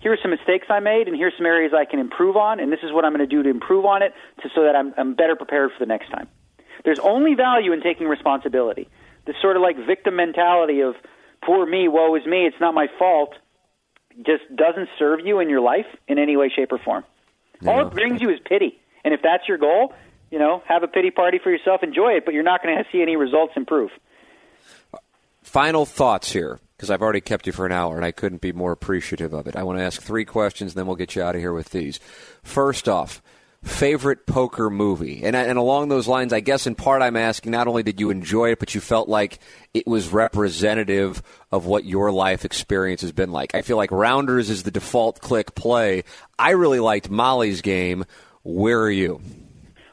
Here are some mistakes I made, and here's some areas I can improve on, and this is what I'm going to do to improve on it to, so that I'm, I'm better prepared for the next time. There's only value in taking responsibility. This sort of like victim mentality of poor me, woe is me, it's not my fault, just doesn't serve you in your life in any way, shape, or form. All it brings you is pity. And if that's your goal, you know, have a pity party for yourself, enjoy it, but you're not going to see any results improve. Final thoughts here, because I've already kept you for an hour and I couldn't be more appreciative of it. I want to ask three questions, and then we'll get you out of here with these. First off, favorite poker movie? And, and along those lines, I guess in part I'm asking not only did you enjoy it, but you felt like it was representative of what your life experience has been like. I feel like Rounders is the default click play. I really liked Molly's game. Where are you?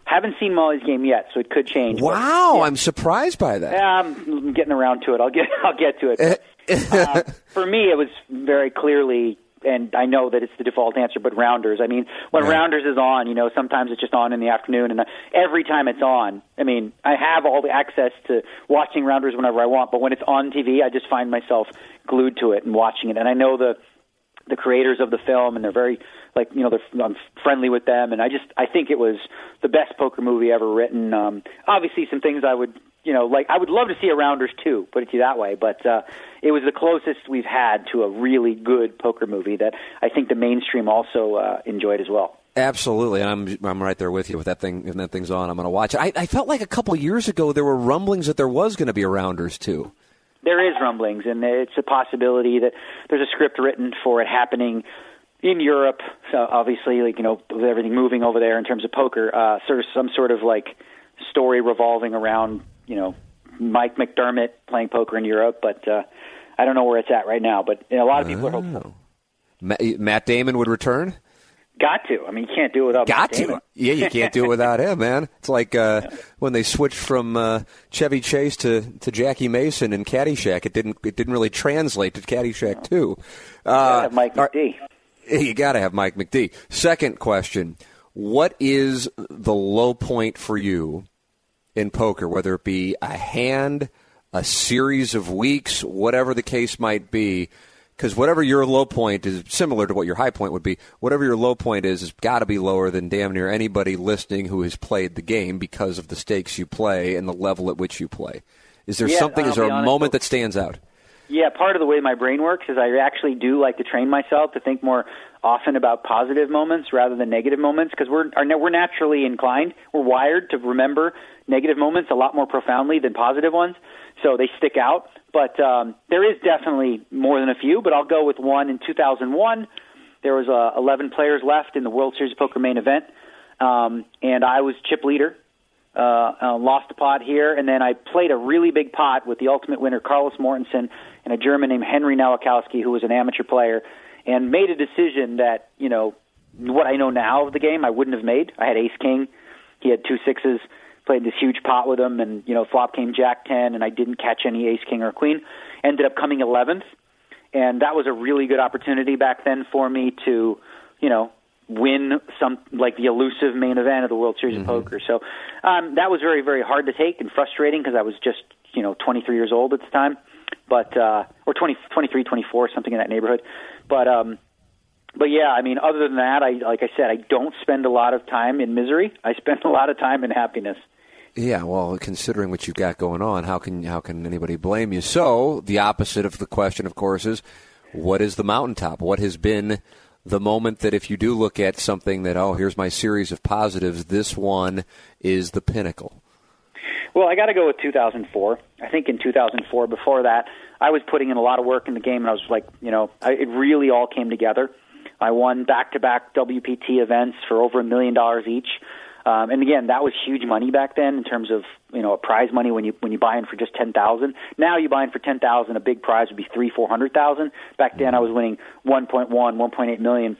Haven't seen Molly's game yet, so it could change. Wow, yeah. I'm surprised by that. Yeah, I'm getting around to it. I'll get <laughs> I'll get to it. But, uh, for me, it was very clearly and I know that it's the default answer, but Rounders. I mean, when right. Rounders is on, you know, sometimes it's just on in the afternoon, and every time it's on, I mean, I have all the access to watching Rounders whenever I want, but when it's on TV, I just find myself glued to it and watching it. And I know the the creators of the film, and they're very like you know they're I'm friendly with them, and I just I think it was the best poker movie ever written. Um, obviously, some things I would you know, like I would love to see a Rounders too, put it to you that way. But uh, it was the closest we've had to a really good poker movie that I think the mainstream also uh, enjoyed as well. Absolutely, I'm I'm right there with you. With that thing, if that thing's on, I'm going to watch it. I, I felt like a couple years ago there were rumblings that there was going to be a Rounders too. There is rumblings, and it's a possibility that there's a script written for it happening in Europe. So obviously, like you know, with everything moving over there in terms of poker, uh, sort of some sort of like story revolving around you know Mike McDermott playing poker in Europe, but uh, I don't know where it's at right now. But you know, a lot of people oh. are hopeful. Matt Damon would return. Got to. I mean, you can't do it without. Got to. <laughs> Yeah, you can't do it without him, man. It's like uh, when they switched from uh, Chevy Chase to, to Jackie Mason in Caddyshack. It didn't it didn't really translate to Caddyshack too. Uh, Mike McD. You got to have Mike McD. Second question: What is the low point for you in poker, whether it be a hand, a series of weeks, whatever the case might be. Because whatever your low point is similar to what your high point would be, whatever your low point is, has got to be lower than damn near anybody listening who has played the game because of the stakes you play and the level at which you play. Is there yeah, something? I'll is there a honest, moment that stands out? Yeah, part of the way my brain works is I actually do like to train myself to think more often about positive moments rather than negative moments because we're are, we're naturally inclined. We're wired to remember negative moments a lot more profoundly than positive ones, so they stick out. But um, there is definitely more than a few. But I'll go with one in 2001. There was uh, 11 players left in the World Series Poker main event, um, and I was chip leader uh, uh, lost a pot here, and then I played a really big pot with the ultimate winner, Carlos Mortensen, and a German named Henry Nowakowski, who was an amateur player, and made a decision that, you know, what I know now of the game, I wouldn't have made. I had ace king. He had two sixes, played this huge pot with him, and, you know, flop came jack 10, and I didn't catch any ace king or queen. Ended up coming 11th, and that was a really good opportunity back then for me to, you know, win some like the elusive main event of the World Series mm-hmm. of Poker. So um, that was very very hard to take and frustrating because I was just you know 23 years old at the time, but uh, or 20, 23, 24, something in that neighborhood. But um, but yeah, I mean, other than that, I like I said, I don't spend a lot of time in misery. I spend a lot of time in happiness. Yeah, well, considering what you've got going on, how can how can anybody blame you? So the opposite of the question, of course, is what is the mountaintop? What has been the moment that if you do look at something that, oh, here's my series of positives, this one is the pinnacle? Well, I got to go with 2004. I think in 2004, before that, I was putting in a lot of work in the game, and I was like, you know, I, it really all came together. I won back-to-back WPT events for over a million dollars each. Um, and again, that was huge money back then in terms of you know a prize money when you when you buy in for just ten thousand. Now you buy in for ten thousand, a big prize would be three four hundred thousand. Back then, I was winning one point one, one point eight million.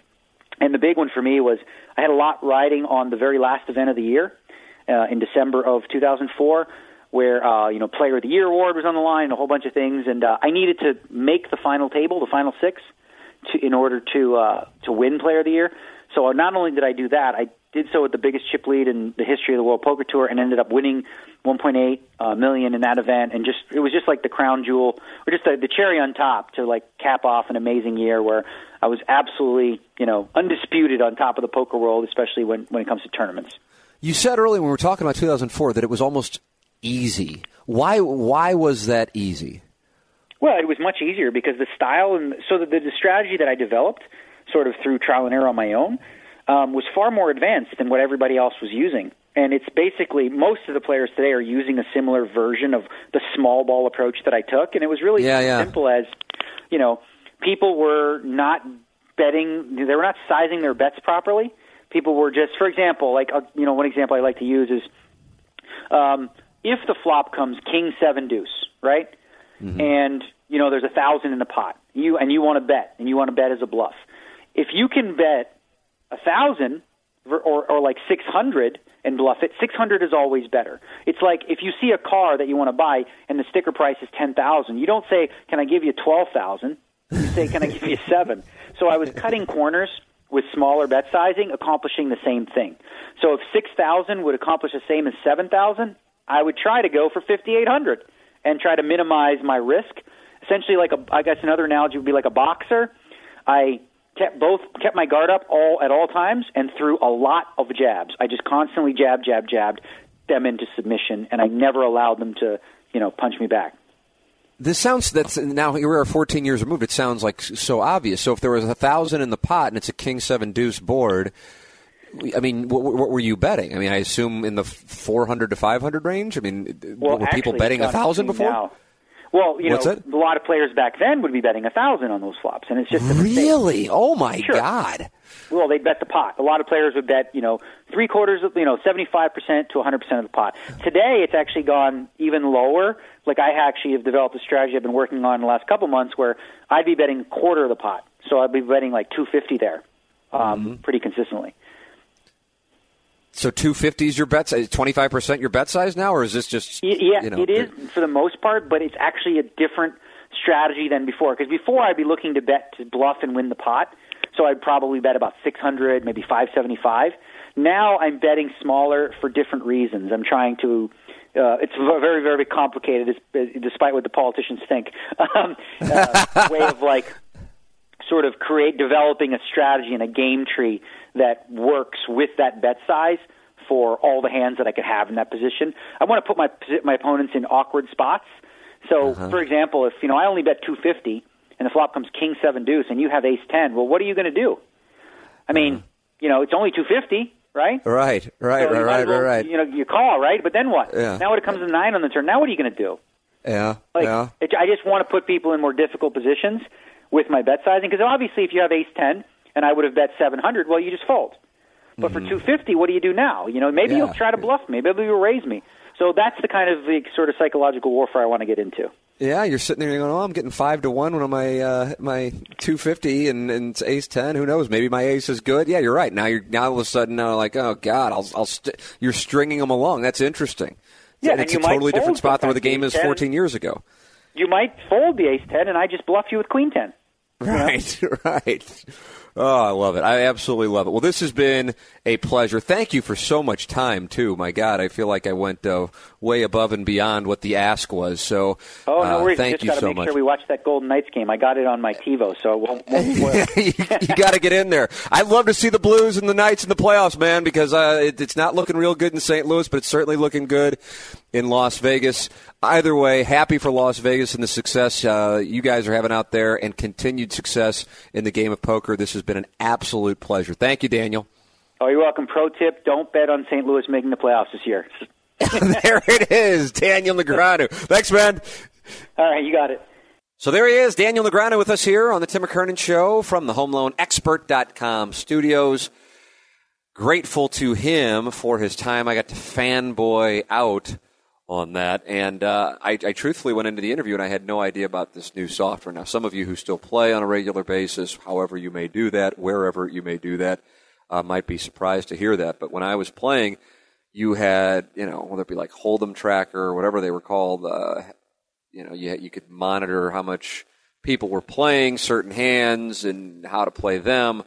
And the big one for me was I had a lot riding on the very last event of the year uh, in December of 2004, where uh, you know Player of the Year award was on the line, a whole bunch of things, and uh, I needed to make the final table, the final six, to, in order to uh, to win Player of the Year. So not only did I do that, I did so with the biggest chip lead in the history of the World Poker Tour, and ended up winning 1.8 uh, million in that event. And just it was just like the crown jewel, or just the, the cherry on top to like cap off an amazing year where I was absolutely you know undisputed on top of the poker world, especially when when it comes to tournaments. You said earlier when we were talking about 2004 that it was almost easy. Why why was that easy? Well, it was much easier because the style and so the, the strategy that I developed, sort of through trial and error on my own, um, was far more advanced than what everybody else was using. And it's basically most of the players today are using a similar version of the small ball approach that I took, and it was really Yeah, yeah. simple as, you know, people were not betting, they were not sizing their bets properly. People were just, for example, like uh, you know, one example I like to use is um, if the flop comes king seven deuce, right? And you know there's a thousand in the pot, you and you want to bet, and you want to bet as a bluff. If you can bet a thousand or, or like six hundred and bluff it, six hundred is always better. It's like if you see a car that you want to buy and the sticker price is ten thousand, you don't say, "Can I give you twelve thousand? You say, "Can I give you <laughs> seven? So I was cutting corners with smaller bet sizing, accomplishing the same thing. So if six thousand would accomplish the same as seven thousand, I would try to go for fifty eight hundred and try to minimize my risk. Essentially, like a, I guess another analogy would be like a boxer. I kept both kept my guard up all at all times and threw a lot of jabs. I just constantly jab, jab, jabbed them into submission, and I never allowed them to, you know, punch me back. This sounds that's now here we are 14 years removed. It sounds like so obvious. So if there was a thousand in the pot and it's a king seven deuce board, I mean, what, what were you betting? I mean, I assume in the 400 to 500 range. I mean, Well, were people betting a thousand before? Now. Well, you What's know, that? a lot of players back then would be betting a thousand on those flops, and it's just. Really? Oh my Sure. God! Well, they'd bet the pot. A lot of players would bet, you know, three quarters of, you know, 75% to 100% of the pot. Today, it's actually gone even lower. Like, I actually have developed a strategy I've been working on the last couple months where I'd be betting a quarter of the pot. So I'd be betting like 250 there um, pretty consistently. So 250 is your bet size? 25 percent your bet size now, or is this just Yeah, you know, it is for the most part, but it's actually a different strategy than before. Because before I'd be looking to bet to bluff and win the pot, so I'd probably bet about 600, maybe 575. Now I'm betting smaller for different reasons. I'm trying to. Uh, it's very, very complicated, despite what the politicians think. <laughs> Um, uh, way of like sort of create developing a strategy and a game tree that works with that bet size for all the hands that I could have in that position. I want to put my my opponents in awkward spots. So, uh-huh. for example, if you know I only bet 250 and the flop comes king seven deuce and you have ace 10, well, what are you going to do? I mean, uh-huh. you know, it's only 250, right? right, right, So right, right, well, right, right. You know, you call, right? But then what? Yeah. Now when it comes to nine on the turn, now what are you going to do? Yeah, Like, yeah. it, I just want to put people in more difficult positions with my bet sizing because obviously, if you have ace ten and I would have bet seven hundred, well, you just fold. But for two fifty, what do you do now? You know, maybe Mm-hmm. Yeah. you'll try to bluff me, maybe you'll raise me. So that's the kind of the sort of psychological warfare I want to get into. Yeah, you're sitting there going, "Oh, I'm getting five to one on my uh, my two fifty, and, and it's ace ten. Who knows? Maybe my ace is good. Yeah, you're right. Now you're now all of a sudden now like, oh God, I'll I'll st- you're stringing them along. That's interesting. Yeah, and and it's you a totally different spot than where the game is 10. 14 years ago. You might fold the ace ten, and I just bluff you with queen ten. Right, <laughs> right. Oh, I love it. I absolutely love it. Well, this has been a pleasure. Thank you for so much time, too. My God, I feel like I went uh, way above and beyond what the ask was. So, Oh no uh, worries! thank you to so make much. sure we watch that Golden Knights game. I got it on my TiVo, so it won't, won't spoil. <laughs> you, got to get in there. I'd love to see the Blues and the Knights in the playoffs, man, because uh, it, it's not looking real good in St. Louis, but it's certainly looking good in Las Vegas. Either way, happy for Las Vegas and the success uh, you guys are having out there, and continued success in the game of poker. This has been an absolute pleasure. Thank you, Daniel. oh, you're welcome. Pro tip: Don't bet on St. Louis making the playoffs this year. <laughs> <laughs> there it is, Daniel Negreanu. Thanks, man. All right, you got it. So there he is, Daniel Negreanu with us here on the Tim McKernan Show from the HomeLoanExpert.com studios. Grateful to him for his time. I got to fanboy out on that, and uh, I, I truthfully went into the interview and I had no idea about this new software. Now, some of you who still play on a regular basis, however you may do that, wherever you may do that, uh, might be surprised to hear that. But when I was playing, you had, you know, whether it be like Hold'em Tracker or whatever they were called, uh, you know, you, you could monitor how much people were playing certain hands and how to play them.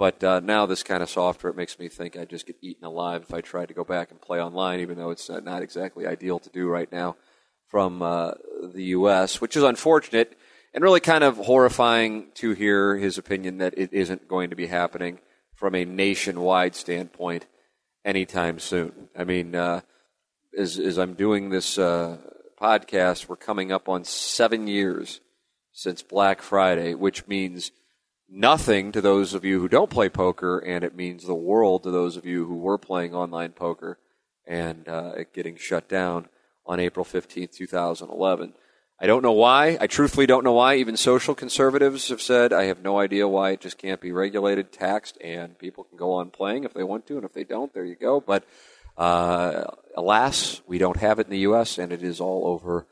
But uh, now this kind of software, it makes me think I'd just get eaten alive if I tried to go back and play online, even though it's not exactly ideal to do right now from uh, the U.S., which is unfortunate and really kind of horrifying to hear his opinion that it isn't going to be happening from a nationwide standpoint anytime soon. I mean, uh, as, as I'm doing this uh, podcast, we're coming up on seven years since Black Friday, which means nothing to those of you who don't play poker, and it means the world to those of you who were playing online poker and uh, it getting shut down on April 15th, 2011. I don't know why. I truthfully don't know why. Even social conservatives have said, I have no idea why it just can't be regulated, taxed, and people can go on playing if they want to, and if they don't, there you go. But uh, alas, we don't have it in the U.S., and it is all over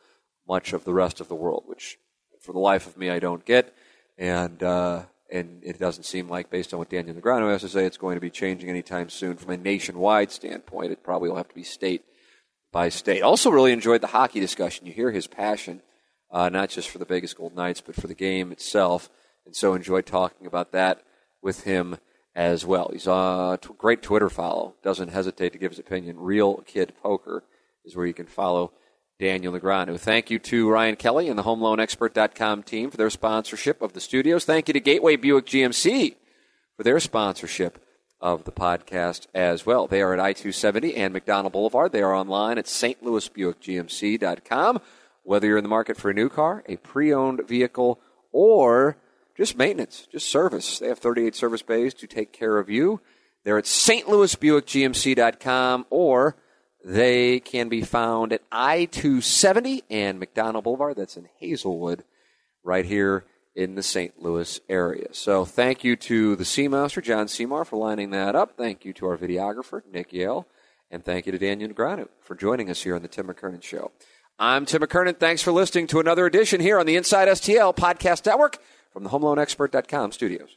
much of the rest of the world, which for the life of me I don't get. And uh, and it doesn't seem like, based on what Daniel Negreanu has to say, it's going to be changing anytime soon from a nationwide standpoint. It probably will have to be state by state. Also, really enjoyed the hockey discussion. You hear his passion, uh, not just for the Vegas Golden Knights, but for the game itself. And so enjoyed talking about that with him as well. He's a great Twitter follow. Doesn't hesitate to give his opinion. Real Kid Poker is where you can follow Daniel Negreanu. Thank you to Ryan Kelley and the HomeLoanExpert.com team for their sponsorship of the studios. Thank you to Gateway Buick GMC for their sponsorship of the podcast as well. They are at I 270 and McDonnell Boulevard. They are online at stlouisbuickgmc.com. Whether you're in the market for a new car, a pre owned vehicle, or just maintenance, just service, they have 38 service bays to take care of you. They're at stlouisbuickgmc.com or they can be found at I 270 and McDonnell Boulevard. That's in Hazelwood, right here in the St. Louis area. So thank you to the Seamaster, John Seymour, for lining that up. Thank you to our videographer, Nick Yale. And thank you to Daniel Negreanu for joining us here on the Tim McKernan Show. I'm Tim McKernan. Thanks for listening to another edition here on the Inside STL Podcast Network from the HomeLoanExpert.com studios.